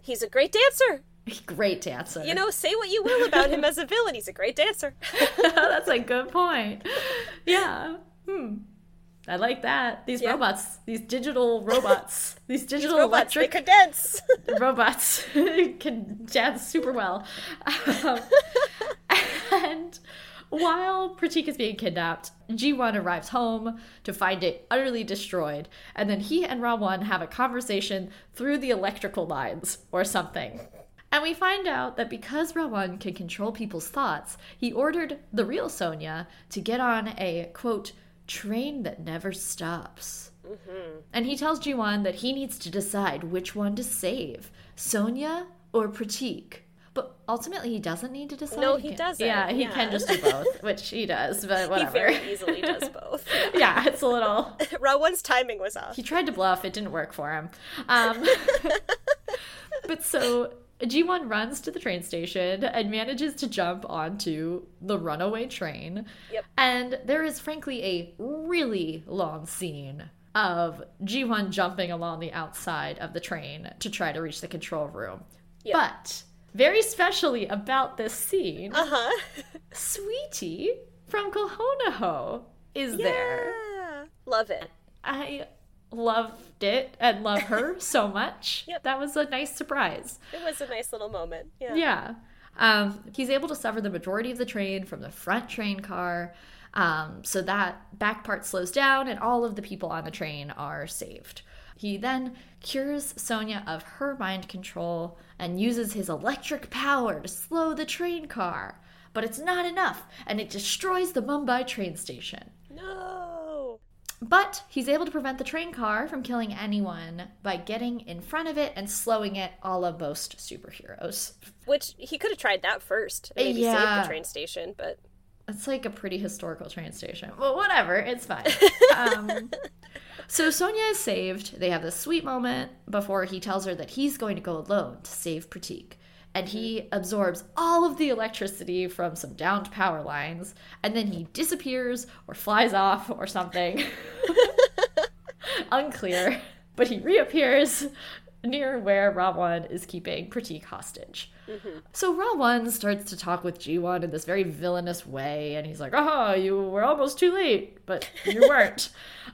He's a great dancer. Great dancer. You know, say what you will about him as a villain, he's a great dancer. that's a good point. Yeah. Hmm. I like that. These Yeah. robots, these digital robots, these digital Robots, they electric could dance. robots can dance super well. Um, and while Pratik is being kidnapped, G1 arrives home to find it utterly destroyed, and then he and Rawan have a conversation through the electrical lines or something. And we find out that because Rawan can control people's thoughts, he ordered the real Sonia to get on a quote train that never stops. And he tells G1 that he needs to decide which one to save Sonia or Pratik. But ultimately, he doesn't need to decide. No, he doesn't. Yeah, he Yeah. can just do both, which he does, but whatever. He very easily does both. yeah, it's a little. Rowan's timing was off. He tried to bluff, it didn't work for him. Um, but so G1 runs to the train station and manages to jump onto the runaway train. Yep. And there is, frankly, a really long scene of G1 jumping along the outside of the train to try to reach the control room. Yep. But very specially about this scene, Uh huh. Sweetie from Kal Ho Naa Ho is there. Yeah. Love it. I loved it and love her so much. Yep. That was a nice surprise. It was a nice little moment. Yeah. Yeah. Um, he's able to sever the majority of the train from the front train car. Um, so that back part slows down and all of the people on the train are saved. He then cures Sonia of her mind control and uses his electric power to slow the train car. But it's not enough, and it destroys the Mumbai train station. No. But he's able to prevent the train car from killing anyone by getting in front of it and slowing it a la most superheroes. Which he could have tried that first. Maybe save the train station, but It's like a pretty historical train station. Well, whatever, it's fine. um, so Sonia is saved. They have this sweet moment before he tells her that he's going to go alone to save Pratik. And he absorbs all of the electricity from some downed power lines, and then he disappears or flies off or something. Unclear. But he reappears near where Rawan is keeping Pratik hostage. Mm-hmm. So Rawan starts to talk with G1 in this very villainous way, and he's like, "Oh, you were almost too late, but you weren't."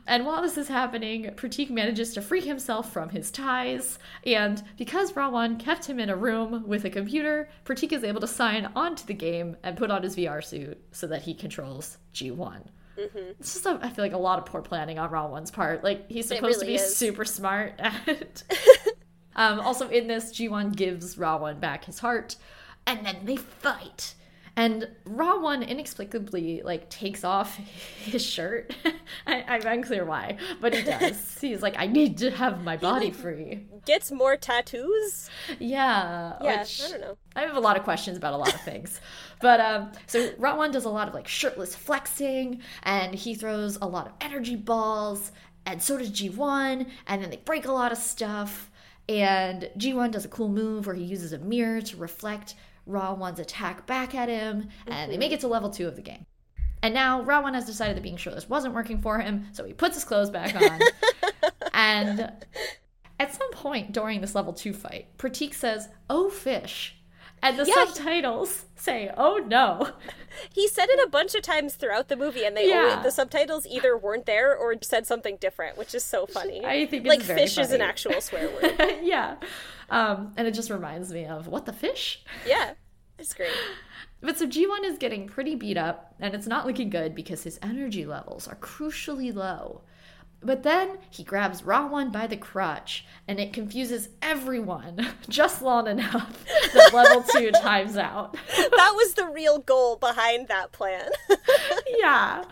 and while this is happening, Pratik manages to free himself from his ties, and because Rawan kept him in a room with a computer, Pratik is able to sign onto the game and put on his VR suit so that he controls G1. Mm-hmm. It's just, a, I feel like a lot of poor planning on Rawan's part. Like he's supposed to be is. super smart at um, also, in this, G1 gives Rawan back his heart, and then they fight. And Rawan inexplicably like takes off his shirt. I, I'm unclear why, but he does. He's like, I need to have my body free. gets more tattoos. Yeah. Yeah, which- I don't know. I have a lot of questions about a lot of things. but um so Rawan does a lot of like shirtless flexing and he throws a lot of energy balls and so does G1 and then they break a lot of stuff and G1 does a cool move where he uses a mirror to reflect Rawan's attack back at him and they mm-hmm. make it to level 2 of the game. And now Rawan has decided that being shirtless wasn't working for him, so he puts his clothes back on. and at some point during this level 2 fight, Pratik says, "Oh fish." And the Yeah. subtitles say, "Oh no." He said it a bunch of times throughout the movie, and they Yeah. always, the subtitles either weren't there or said something different, which is so funny. I think like fish is an actual swear word. yeah. Um, and it just reminds me of what the fish? yeah, it's great. But so G1 is getting pretty beat up, and it's not looking good because his energy levels are crucially low. But then he grabs Rawan by the crotch, and it confuses everyone just long enough that level 2 times out. That was the real goal behind that plan. yeah.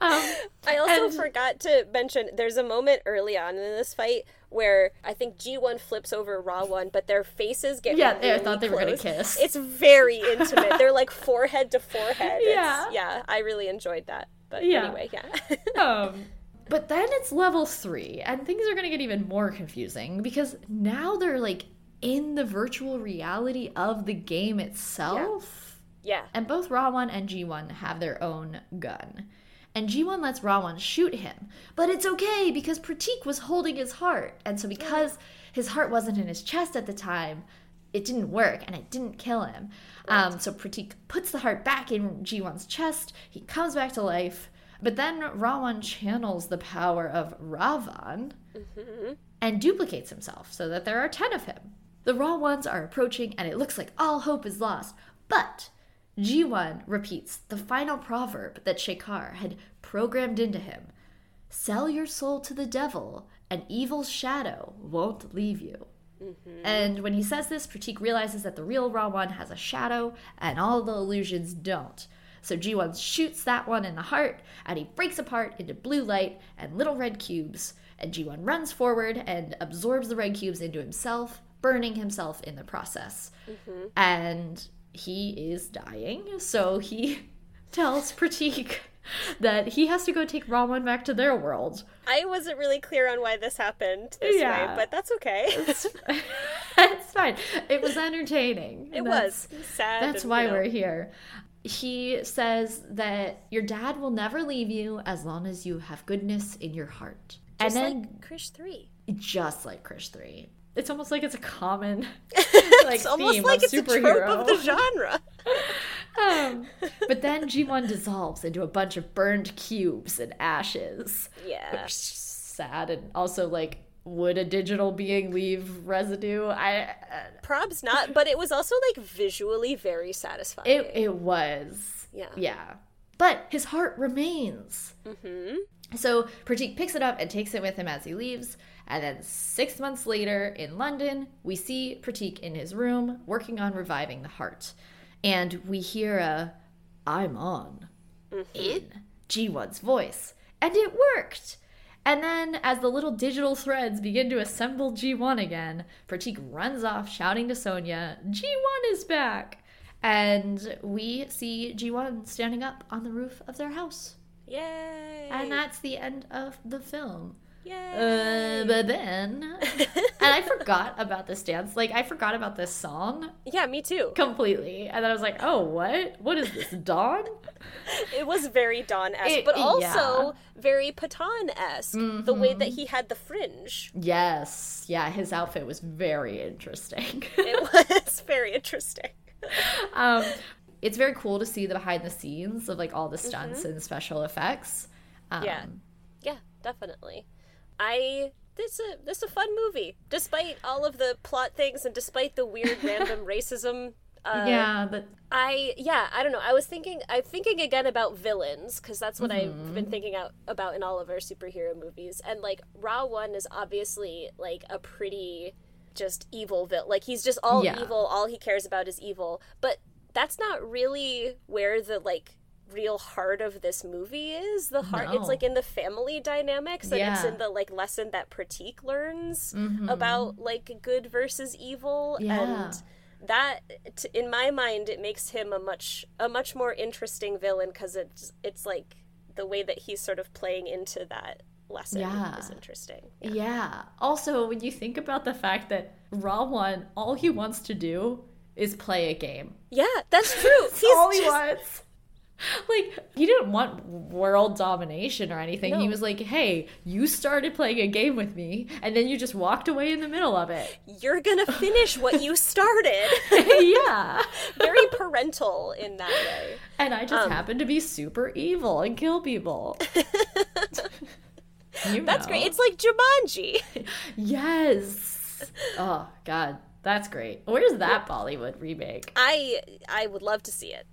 Um, I also And- forgot to mention there's a moment early on in this fight where I think G1 flips over Ra 1, but their faces get Yeah, I thought they were gonna kiss. It's very intimate. They're like forehead to forehead. It's- Yeah. yeah, I really enjoyed that. But Yeah. anyway, yeah. um, but then it's level three, and things are going to get even more confusing because now they're like in the virtual reality of the game itself. yeah. And both Rawan and G1 have their own gun. And G1 lets Rawan shoot him. But it's okay because Pratik was holding his heart. And so, because his heart wasn't in his chest at the time, it didn't work and it didn't kill him. Um, so, Pratik puts the heart back in G1's chest. He comes back to life. But then Rawan channels the power of Ravan mm-hmm. and duplicates himself so that there are 10 of him. The raw ones are approaching, and it looks like all hope is lost. But G1 repeats the final proverb that Shekhar had programmed into him Sell your soul to the devil, and evil shadow won't leave you. Mm-hmm. And when he says this, Pratik realizes that the real Ra.One has a shadow, and all the illusions don't. So G1 shoots that one in the heart, and he breaks apart into blue light and little red cubes. And G1 runs forward and absorbs the red cubes into himself, burning himself in the process. Mm-hmm. And he is dying, so he tells Pratik that he has to go take Rawan back to their world. I wasn't really clear on why this happened this Yeah. way, but that's okay. it's fine. It was entertaining. it That's- was sad. That's and, why you know, we're here. He says that your dad will never leave you as long as you have goodness in your heart. Just and then like Krrish three. just like Krrish 3. It's almost like it's a common like It's almost theme like of it's a trope superhero. of the genre. um, but then G1 dissolves into a bunch of burned cubes and ashes. Yeah. Which is sad and also like would a digital being leave residue? I Probs not, but it was also like visually very satisfying. it it was. Yeah. Yeah. But his heart remains. Mm-hmm. So Pratik picks it up and takes it with him as he leaves. And then six months later in London, we see Pratik in his room working on reviving the heart. And we hear a I'm on in G1's voice. And it worked! And then, as the little digital threads begin to assemble G1 again, Pratik runs off shouting to Sonia, G1 is back! And we see G1 standing up on the roof of their house. Yay. And that's the end of the film. Yay. Uh, but then, and I forgot about this dance. Like, I forgot about this song yeah, me too. completely. And then I was like, oh, what? What is this, Don? It was very Don esque, but also yeah. Mm-hmm. very Pathaan esque. The way that he had the fringe. Yes. Yeah, his outfit was very interesting. It was very interesting. um, it's very cool to see the behind the scenes of like all the stunts and special effects. Um, Yeah. Yeah, definitely. I this a this a fun movie, despite all of the plot things and despite the weird random racism. Uh, yeah, but I yeah I don't know. I was thinking I'm thinking again about villains because that's what Mm-hmm. I've been thinking out about in all of our superhero movies. And like Ra.One is obviously like a pretty just evil villain. Like he's just all Yeah. evil. All he cares about is evil. But that's not really where the like real heart of this movie is. The heart No. it's like in the family dynamics and it's Yeah. Mm-hmm. in the like lesson that Pratik learns about like good versus evil Yeah. and that t- in my mind it makes him a much a much more interesting villain because it's it's like the way that he's sort of playing into that lesson Yeah. is interesting yeah. Also, when you think about the fact that Ra.One, all he wants to do is play a game. yeah that's true he's all he just- wants. Like he didn't want world domination or anything. He was like, "Hey, you started playing a game with me, and then you just walked away in the middle of it." you're gonna finish what you started yeah. very parental in that way And I just Um, happen to be super evil and kill people. You that's great it's like jumanji Yes. Oh God, that's great. Where's that Bollywood remake? i i would love to see it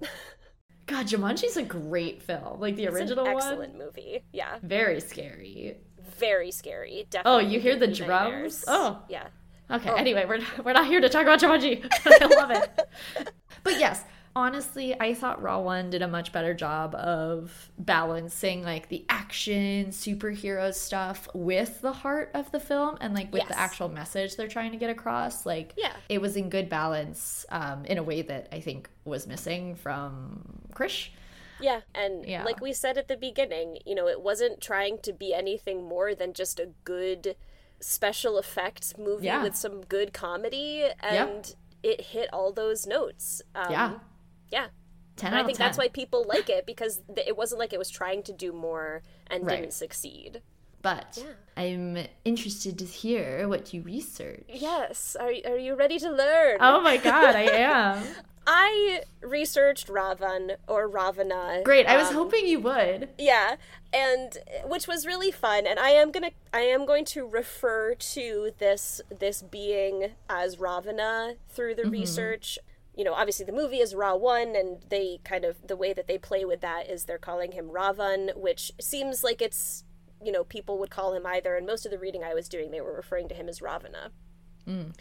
God, Jumanji's a great film. Like the it's original an one. excellent movie yeah Very scary. very scary Oh, you hear the drums? nightmares. Oh. yeah Okay. Oh. Anyway, we're we're not here to talk about Jumanji. I love it. But yes, honestly, I thought Ra.One did a much better job of balancing like the action superhero stuff with the heart of the film and like with the actual message they're trying to get across. Like, Yeah. it was in good balance um, in a way that I think was missing from Krrish. Yeah, and Yeah. like we said at the beginning, you know, it wasn't trying to be anything more than just a good special effects movie Yeah. with some good comedy, and it hit all those notes. Um, Yeah. Yeah. Ten And out I think 10. that's why people like it because th- it wasn't like it was trying to do more and Right. didn't succeed. But Yeah. I'm interested to hear what you research. Yes, are are you ready to learn? Oh my god, I am. I researched Ravan or Ravana. Great. I was um, hoping you would. yeah and which was really fun and i am gonna i am going to refer to this this being as ravana through the research you know obviously the movie is ra 1 and they kind of the way that they play with that is they're calling him ravan which seems like it's you know people would call him either and most of the reading i was doing they were referring to him as ravana mm.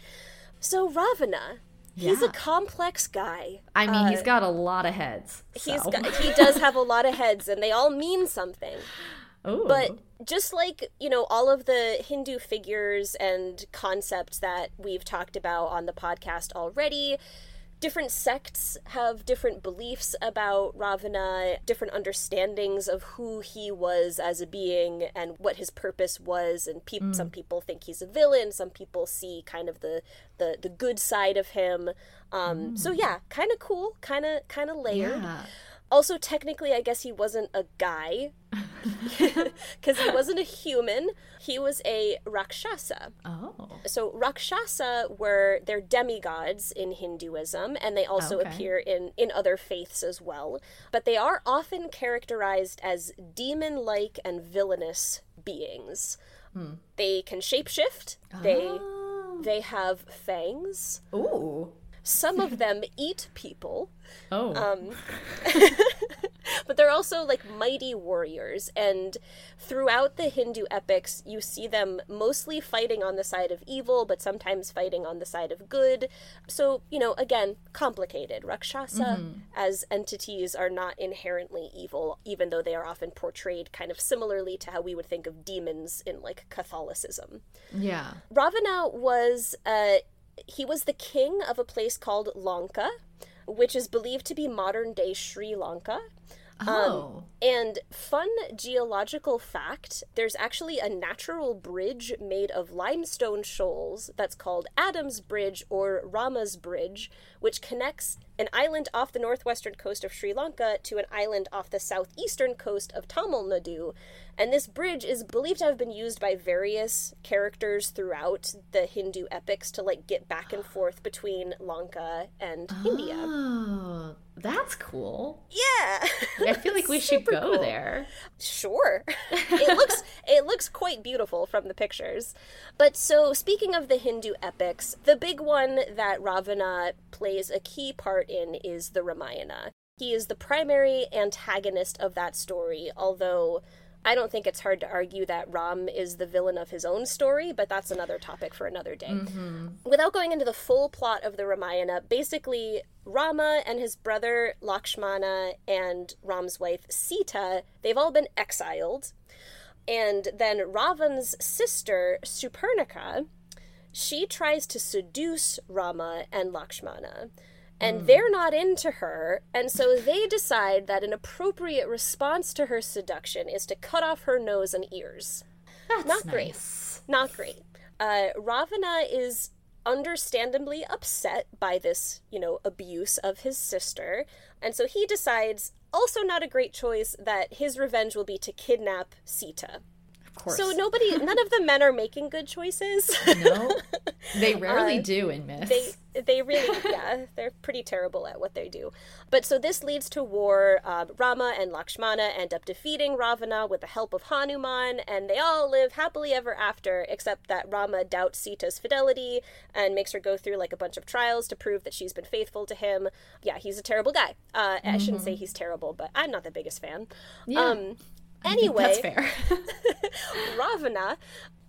so ravana he's Yeah. a complex guy I mean, he's uh, got a lot of heads. He's so. got, he does have a lot of heads, and they all mean something. Ooh. But just like, you know, all of the Hindu figures and concepts that we've talked about on the podcast already, different sects have different beliefs about Ravana, different understandings of who he was as a being and what his purpose was. And pe- mm. some people think he's a villain. Some people see kind of the the, the good side of him. Um, mm. So yeah, kind of cool, kind of kind of layered. Yeah. Also, technically, I guess he wasn't a guy because he wasn't a human. He was a Rakshasa. Oh. So, Rakshasa were they're demigods in Hinduism, and they also okay. appear in, in other faiths as well. But they are often characterized as demon like and villainous beings. Hmm. They can shapeshift. They oh. they have fangs. Ooh. Some of them eat people. Oh. Um, but they're also like mighty warriors, and throughout the Hindu epics, you see them mostly fighting on the side of evil, but sometimes fighting on the side of good. So, you know, again, complicated. Rakshasa mm-hmm. as entities are not inherently evil, even though they are often portrayed kind of similarly to how we would think of demons in like Catholicism. Yeah. Ravana was uh, he was the king of a place called Lanka, which is believed to be modern day Sri Lanka. Um, oh. Um, and fun geological fact there's actually a natural bridge made of limestone shoals that's called Adam's Bridge or Rama's Bridge, which connects an island off the northwestern coast of Sri Lanka to an island off the southeastern coast of Tamil Nadu. And this bridge is believed to have been used by various characters throughout the Hindu epics to like get back and forth between Lanka and India. oh, India. That's cool. Yeah. I feel like we should go cool. there. Sure. it looks it looks quite beautiful from the pictures. But so speaking of the Hindu epics, the big one that Ravana plays a key part in is the Ramayana. He is the primary antagonist of that story, although I don't think it's hard to argue that Ram is the villain of his own story, but that's another topic for another day. Mm-hmm. Without going into the full plot of the Ramayana, basically, Rama and his brother Lakshmana and Ram's wife Sita, they've all been exiled. And then Ravan's sister, Suparnika, she tries to seduce Rama and Lakshmana and mm. they're not into her, and so they decide that an appropriate response to her seduction is to cut off her nose and ears. That's not nice. great. Not great. Uh, Ravana is understandably upset by this, you know, abuse of his sister, and so he decides, also not a great choice, that his revenge will be to kidnap Sita. Course. So nobody, none of the men are making good choices. no, they rarely uh, do in myths. They, they really, yeah, they're pretty terrible at what they do. But so this leads to war. Um, Rama and Lakshmana end up defeating Ravana with the help of Hanuman, and they all live happily ever after. Except that Rama doubts Sita's fidelity and makes her go through like a bunch of trials to prove that she's been faithful to him. Yeah, he's a terrible guy. Uh, mm-hmm. I shouldn't say mm-hmm. he's terrible, but I'm not the biggest fan. Yeah. Um, Anyway, that's fair. Ravana,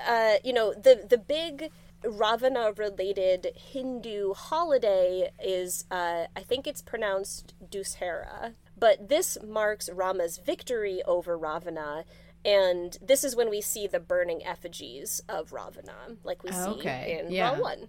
uh, you know, the the big Ravana related Hindu holiday is, uh, I think it's pronounced Dussehra. But this marks Rama's victory over Ravana, and this is when we see the burning effigies of Ravana, like we see okay. in yeah. Ra 1.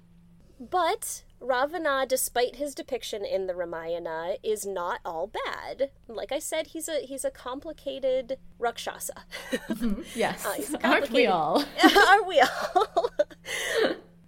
But Ravana, despite his depiction in the Ramayana, is not all bad. Like I said, he's a he's a complicated Rakshasa. yes, uh, aren't we all? are we all?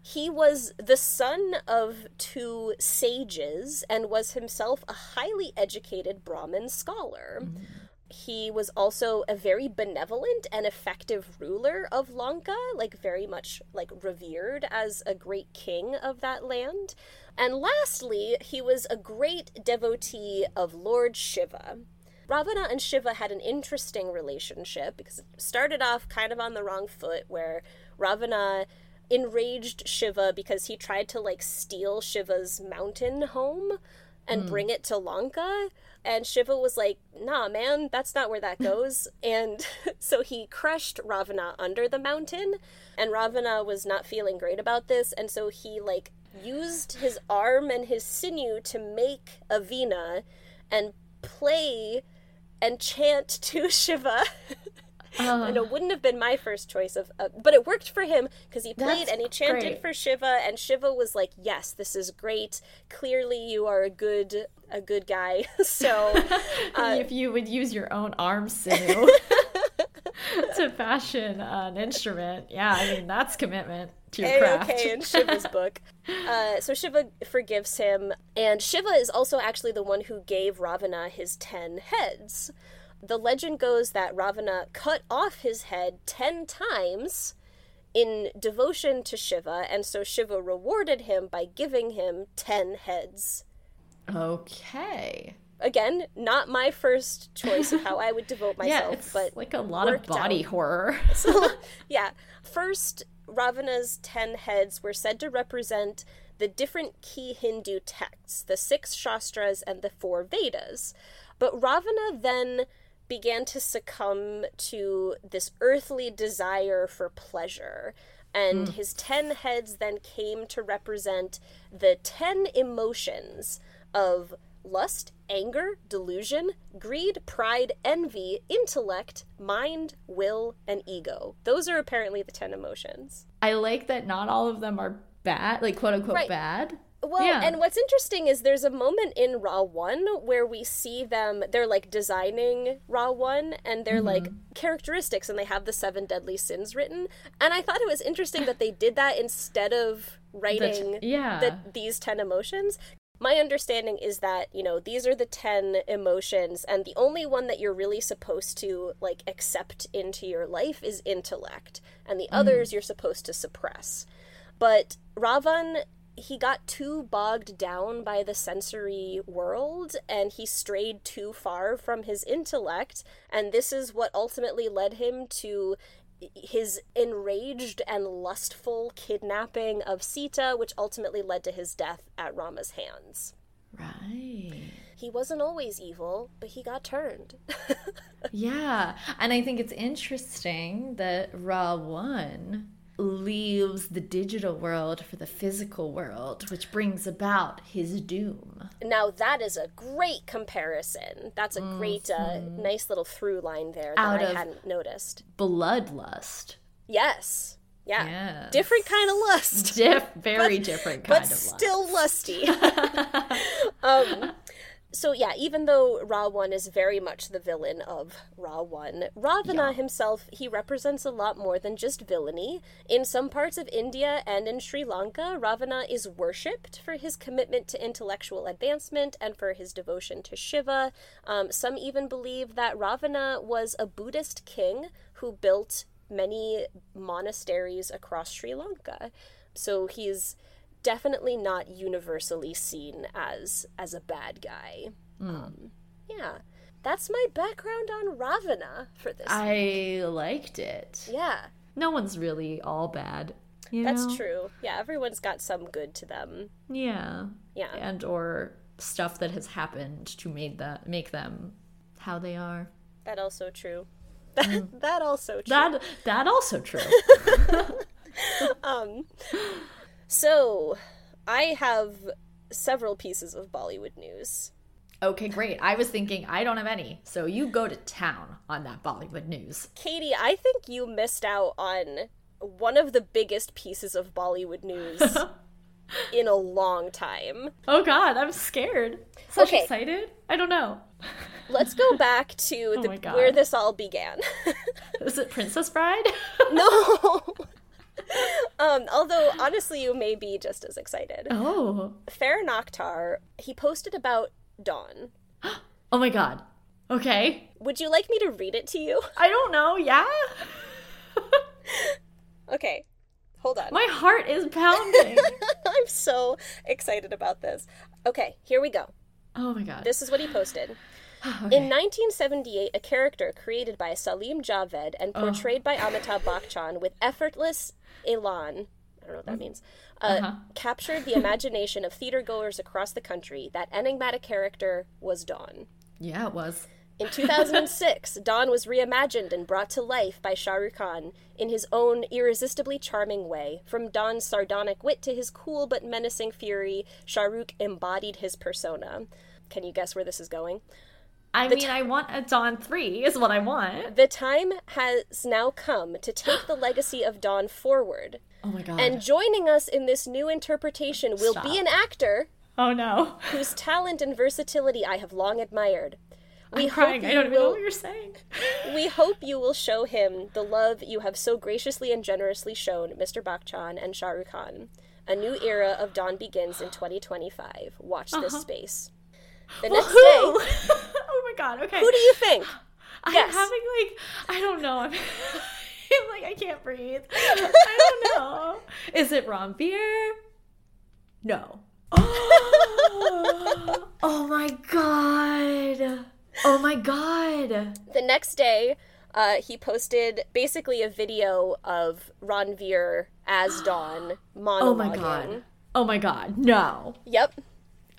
he was the son of two sages and was himself a highly educated Brahmin scholar. Mm-hmm. He was also a very benevolent and effective ruler of Lanka, like very much like revered as a great king of that land. And lastly, he was a great devotee of Lord Shiva. Ravana and Shiva had an interesting relationship because it started off kind of on the wrong foot where Ravana enraged Shiva because he tried to like steal Shiva's mountain home and mm. bring it to Lanka. And Shiva was like, nah, man, that's not where that goes. and so he crushed Ravana under the mountain. And Ravana was not feeling great about this. And so he, like, used his arm and his sinew to make a veena and play and chant to Shiva. I it wouldn't have been my first choice of, uh, but it worked for him because he played and he chanted great. for Shiva, and Shiva was like, "Yes, this is great. Clearly, you are a good a good guy." so, uh, if you would use your own arm sinew to fashion an instrument, yeah, I mean that's commitment to your craft. A-okay in Shiva's book. Uh, so Shiva forgives him, and Shiva is also actually the one who gave Ravana his ten heads. The legend goes that Ravana cut off his head ten times in devotion to Shiva, and so Shiva rewarded him by giving him ten heads. Okay. Again, not my first choice of how I would devote myself, yeah, it's but like a lot of body out. horror. So, yeah. First, Ravana's ten heads were said to represent the different key Hindu texts, the six Shastras and the four Vedas. But Ravana then began to succumb to this earthly desire for pleasure. And hmm. his ten heads then came to represent the ten emotions of lust, anger, delusion, greed, pride, envy, intellect, mind, will, and ego. Those are apparently the 10 emotions. I like that not all of them are bad, like quote unquote Right. bad. Well, Yeah. and what's interesting is there's a moment in Ra 1 where we see them, they're like designing Ra 1 and they're mm-hmm. like characteristics and they have the seven deadly sins written. And I thought it was interesting that they did that instead of writing yeah. the, these 10 emotions. My understanding is that, you know, these are the 10 emotions and the only one that you're really supposed to like accept into your life is intellect and the mm. others you're supposed to suppress. But Ravan he got too bogged down by the sensory world and he strayed too far from his intellect and this is what ultimately led him to his enraged and lustful kidnapping of Sita which ultimately led to his death at Rama's hands. right. He wasn't always evil, but he got turned. Yeah. And I think it's interesting that Ra 1 leaves the digital world for the physical world, which brings about his doom. now that is a great comparison. That's a great uh, nice little through line there that Out I hadn't noticed. Bloodlust. Yes. Yeah. Yes. Different kind of lust. Diff- very different kind but of lust. still lusty. um, so yeah, even though Ra One is very much the villain of Ra One, Ravana himself he represents a lot more than just villainy. In some parts of India and in Sri Lanka, Ravana is worshipped for his commitment to intellectual advancement and for his devotion to Shiva. Um, some even believe that Ravana was a Buddhist king who built many monasteries across Sri Lanka. So he's definitely not universally seen as as a bad guy. Um, yeah, that's my background on Ravana for this. I liked it. yeah, No one's really all bad. You that's know? true. Yeah, everyone's got some good to them. Yeah. Yeah. And or stuff that has happened to made that make them how they are. That also true. That, that also true. That that also true. Um, so I have several pieces of Bollywood news. okay, great. I was thinking I don't have any. So you go to town on that Bollywood news. Katie, I think you missed out on one of the biggest pieces of Bollywood news in a long time. Oh god, I'm scared. Such Okay. excited? I don't know. Let's go back to oh the, my God. where this all began. Is it Princess Bride? no. um, although honestly, you may be just as excited. oh. Farhan Akhtar, he posted about Don. Oh my god. Okay. Would you like me to read it to you? I don't know. Yeah. Okay, hold on. my heart is pounding. I'm so excited about this. Okay, here we go. oh my god. This is what he posted. Okay. In 1978, a character created by Salim Javed and portrayed by Amitabh Bachchan with effortless elan, I don't know what that means, uh, captured the imagination of theatergoers across the country. That enigmatic character was Don. yeah, it was. In 2006, Don was reimagined and brought to life by Shah Rukh Khan in his own irresistibly charming way. From Don's sardonic wit to his cool but menacing fury, Shah Rukh embodied his persona. Can you guess where this is going? I mean, I want a Don 3 is what I want. The time has now come to take the legacy of Don forward. Oh my god. And joining us in this new interpretation will Stop. be an actor oh no. whose talent and versatility I have long admired. We I'm hope crying. I don't even know will what you're saying. we hope you will show him the love you have so graciously and generously shown Mr. Bachchan and Shah Rukh Khan. A new era of Don begins in 2025. Watch this uh-huh. space. The next day, oh my god. Okay. who do you think? I'm Yes. having like I don't know. I'm, I'm like I can't breathe. I don't know. Is it Ranbir? No. oh my god. Oh my god. The next day, uh, he posted basically a video of Ranveer as Don monologuing. Oh my god. Oh my god. No. Yep.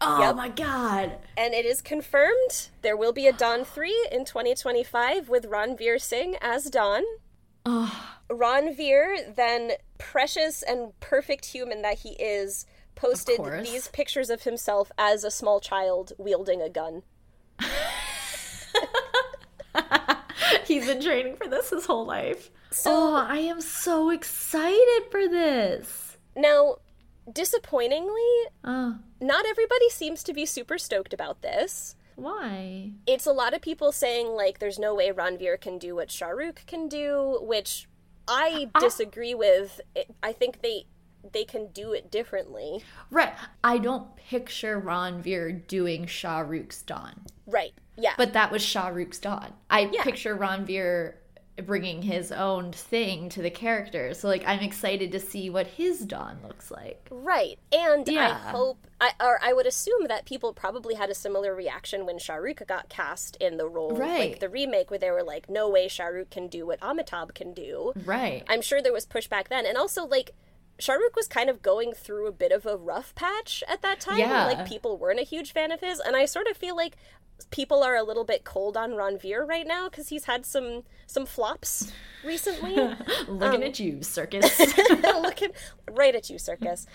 Oh Yep. my god. And it is confirmed there will be a Don 3 in 2025 with Ranveer Singh as Don. Oh, Ranveer, then precious and perfect human that he is, posted these pictures of himself as a small child wielding a gun. he's been training for this his whole life. oh, I am so excited for this. Now, disappointingly, Oh, not everybody seems to be super stoked about this. why? It's a lot of people saying, like, there's no way Ranveer can do what Shah Rukh can do, which I ah. disagree with. I think they they can do it differently. Right. I don't picture Ranveer doing Shah Rukh's Don, Right. Yeah. but that was Shah Rukh's Don. I Yeah. picture Ranveer bringing his own thing to the character. So, like, I'm excited to see what his Don looks like. Right. And I hope, I, or I would assume that people probably had a similar reaction when Shah Rukh got cast in the role, Right. like the remake, where they were like, no way Shah Rukh can do what Amitabh can do. Right. I'm sure there was pushback then. And also, like, Shah Rukh was kind of going through a bit of a rough patch at that time. Yeah. Like, people weren't a huge fan of his. And I sort of feel like people are a little bit cold on Ranveer right now because he's had some some flops recently. Looking um, at you, Cirkus. Looking right at you, Cirkus.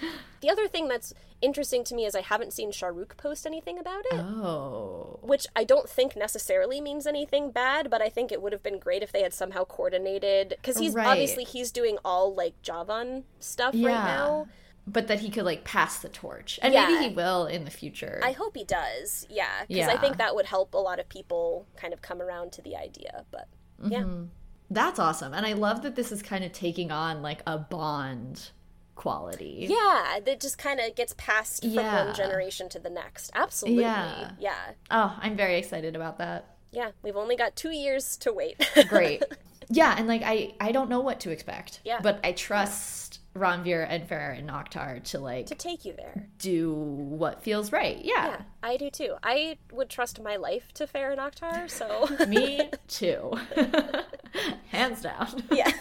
The other thing that's interesting to me is I haven't seen Shah Rukh post anything about it, oh. which I don't think necessarily means anything bad, but I think it would have been great if they had somehow coordinated because he's Right. obviously he's doing all like Jawan stuff right now. But that he could, like, pass the torch. And Yeah. maybe he will in the future. I hope he does, yeah, because I think that would help a lot of people kind of come around to the idea. But yeah, mm-hmm. That's awesome. And I love that this is kind of taking on, like, a Bond quality. yeah, that just kind of gets passed from Yeah. one generation to the next. Absolutely, Yeah. yeah. Oh, I'm very excited about that. Yeah, we've only got two years to wait. Great. yeah, and like I I don't know what to expect. Yeah. But I trust Ranveer and Farhan Akhtar to like to take you there. do what feels right. Yeah. Yeah, I do too. I would trust my life to Farhan Akhtar, so Me too. Hands down. yeah.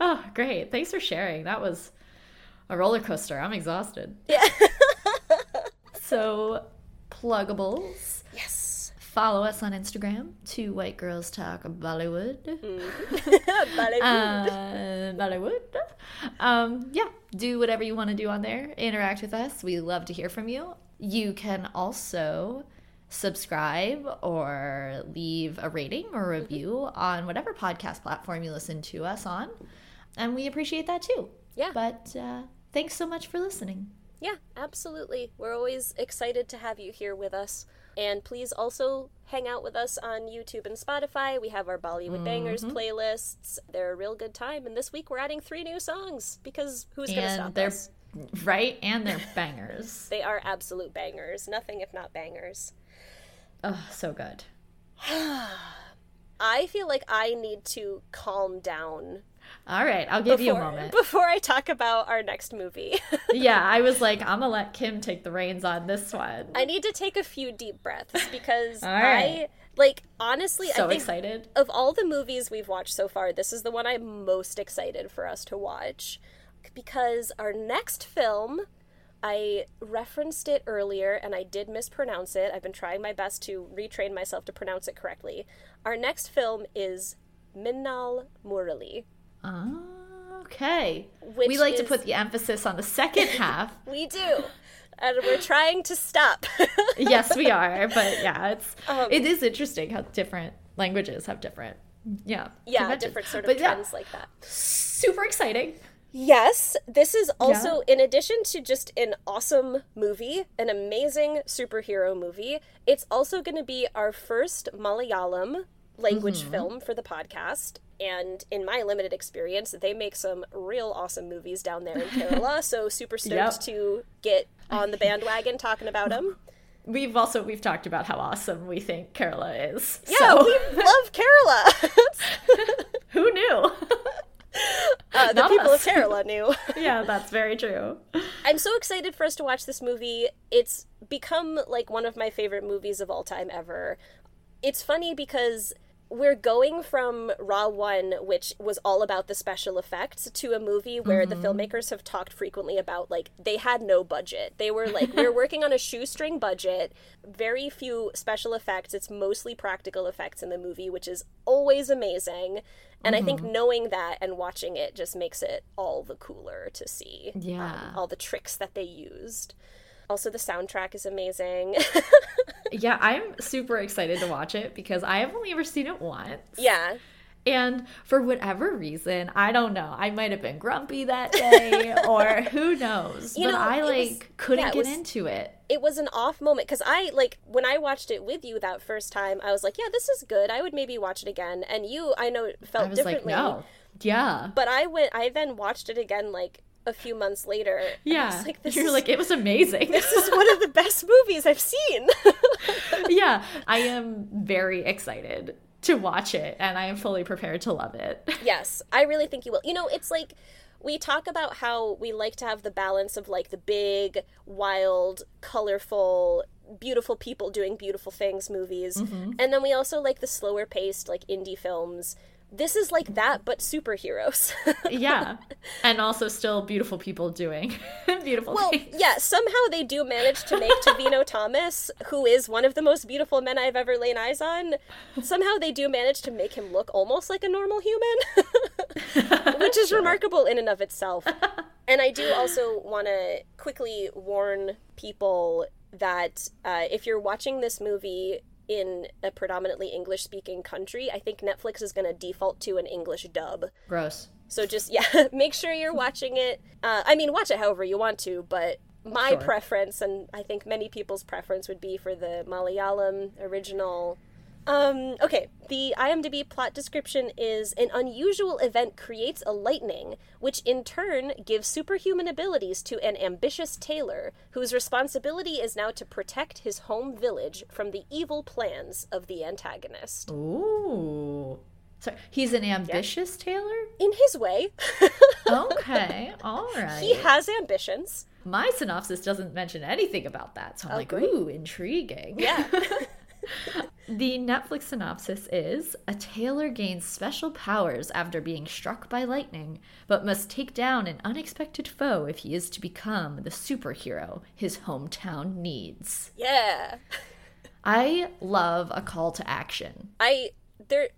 Oh, great. Thanks for sharing. That was a roller coaster. I'm exhausted. yeah. So, pluggables. yes. Follow us on Instagram, Two White Girls Talk Bollywood. Bollywood. uh, Bollywood. Um, yeah, do whatever you want to do on there. Interact with us. We love to hear from you. You can also subscribe or leave a rating or review on whatever podcast platform you listen to us on. And we appreciate that too. Yeah. But uh, thanks so much for listening. Yeah, absolutely. We're always excited to have you here with us. And please also hang out with us on YouTube and Spotify. We have our Bollywood Bangers Mm-hmm. playlists. They're a real good time. And this week we're adding three new songs because who's going to stop they're us? right, and they're bangers. They are absolute bangers. Nothing if not bangers. oh, so good. I feel like I need to calm down All right, I'll give you a moment. before I talk about our next movie. yeah, I was like, I'm gonna let Kim take the reins on this one. I need to take a few deep breaths because right. I like honestly so I think excited. of all the movies we've watched so far, this is the one I'm most excited for us to watch because our next film I referenced it earlier and I did mispronounce it. I've been trying my best to retrain myself to pronounce it correctly. Our next film is Minnal Murali. Okay. Which we like to put the emphasis on the second half. We do. and we're trying to stop. yes, we are. But yeah, it's Um, it is interesting how different languages have different yeah yeah, conventions. different sort of But yeah, like that. super exciting. Yes, this is also, in addition to just an awesome movie, an amazing superhero movie, it's also going to be our first Malayalam language Mm-hmm. film for the podcast. And in my limited experience, they make some real awesome movies down there in Kerala. so super stoked Yep. to get on the bandwagon talking about them. We've also we've talked about how awesome we think Kerala is. Yeah, so we love Kerala. who knew? uh, the Not people us. of Kerala knew. yeah, that's very true. I'm so excited for us to watch this movie. It's become like one of my favorite movies of all time ever. It's funny because we're going from Ra 1, which was all about the special effects, to a movie where the filmmakers have talked frequently about like they had no budget. They were like, we're working on a shoestring budget, very few special effects. It's mostly practical effects in the movie, which is always amazing. And I think knowing that and watching it just makes it all the cooler to see um, all the tricks that they used. Also, the soundtrack is amazing. Yeah, I'm super excited to watch it because I have only ever seen it once. yeah. And for whatever reason, I don't know. I might have been grumpy that day or who knows. You but know, I like was- couldn't yeah, get was- into it. It was an off moment because I, like, when I watched it with you that first time, I was like, yeah, this is good. I would maybe watch it again. And you, I know, felt I was like, differently. no. Yeah. But I went, I then watched it again, like, a few months later. Yeah. like, this You're is, like, it was amazing. this is one of the best movies I've seen. yeah. I am very excited to watch it and I am fully prepared to love it. Yes, I really think you will. You know, it's like we talk about how we like to have the balance of like the big, wild, colorful, beautiful people doing beautiful things movies. Mm-hmm. And then we also like the slower paced, like indie films. This is like that, but superheroes. yeah. And also still beautiful people doing beautiful things. well, things. yeah, somehow they do manage to make Tovino Thomas, who is one of the most beautiful men I've ever laid eyes on, somehow they do manage to make him look almost like a normal human. which is remarkable in and of itself. and I do also want to quickly warn people that uh, if you're watching this movie in a predominantly English speaking country, I think Netflix is going to default to an English dub. Gross. So just, yeah, make sure you're watching it. Uh, I mean, watch it however you want to, but my Sure. preference, and I think many people's preference, would be for the Malayalam original. Um, okay, the IMDb plot description is an unusual event creates a lightning, which in turn gives superhuman abilities to an ambitious tailor, whose responsibility is now to protect his home village from the evil plans of the antagonist. Ooh. So he's an ambitious tailor? In his way, Okay. All right. he has ambitions. My synopsis doesn't mention anything about that. So I'm like, great. ooh, intriguing. Yeah. The Netflix synopsis is A tailor gains special powers after being struck by lightning, but must take down an unexpected foe if he is to become the superhero his hometown needs. Yeah. I love a call to action. I there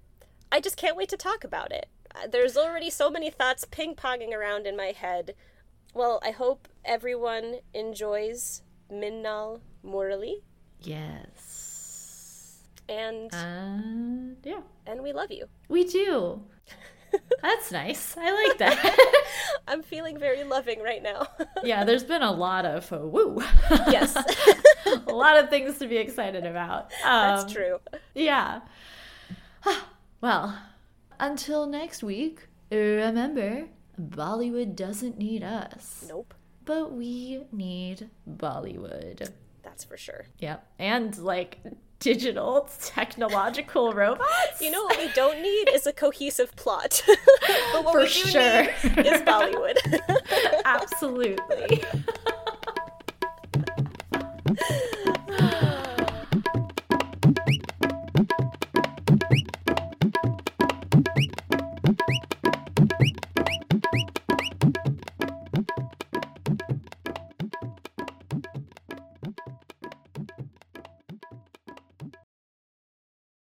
I just can't wait to talk about it. There's already so many thoughts ping-ponging around in my head. Well, I hope everyone enjoys Minnal Murali Yes. And And yeah, and we love you. we do. That's nice. I like that. I'm feeling very loving right now. yeah, there's been a lot of uh, woo. yes. a lot of things to be excited about. That's Um, true. Yeah. well, until next week, remember Bollywood doesn't need us, Nope. but we need Bollywood. That's for sure. Yep. And like digital technological robots. You know what we don't need is a cohesive plot. but what For we do sure. need is Bollywood. Absolutely.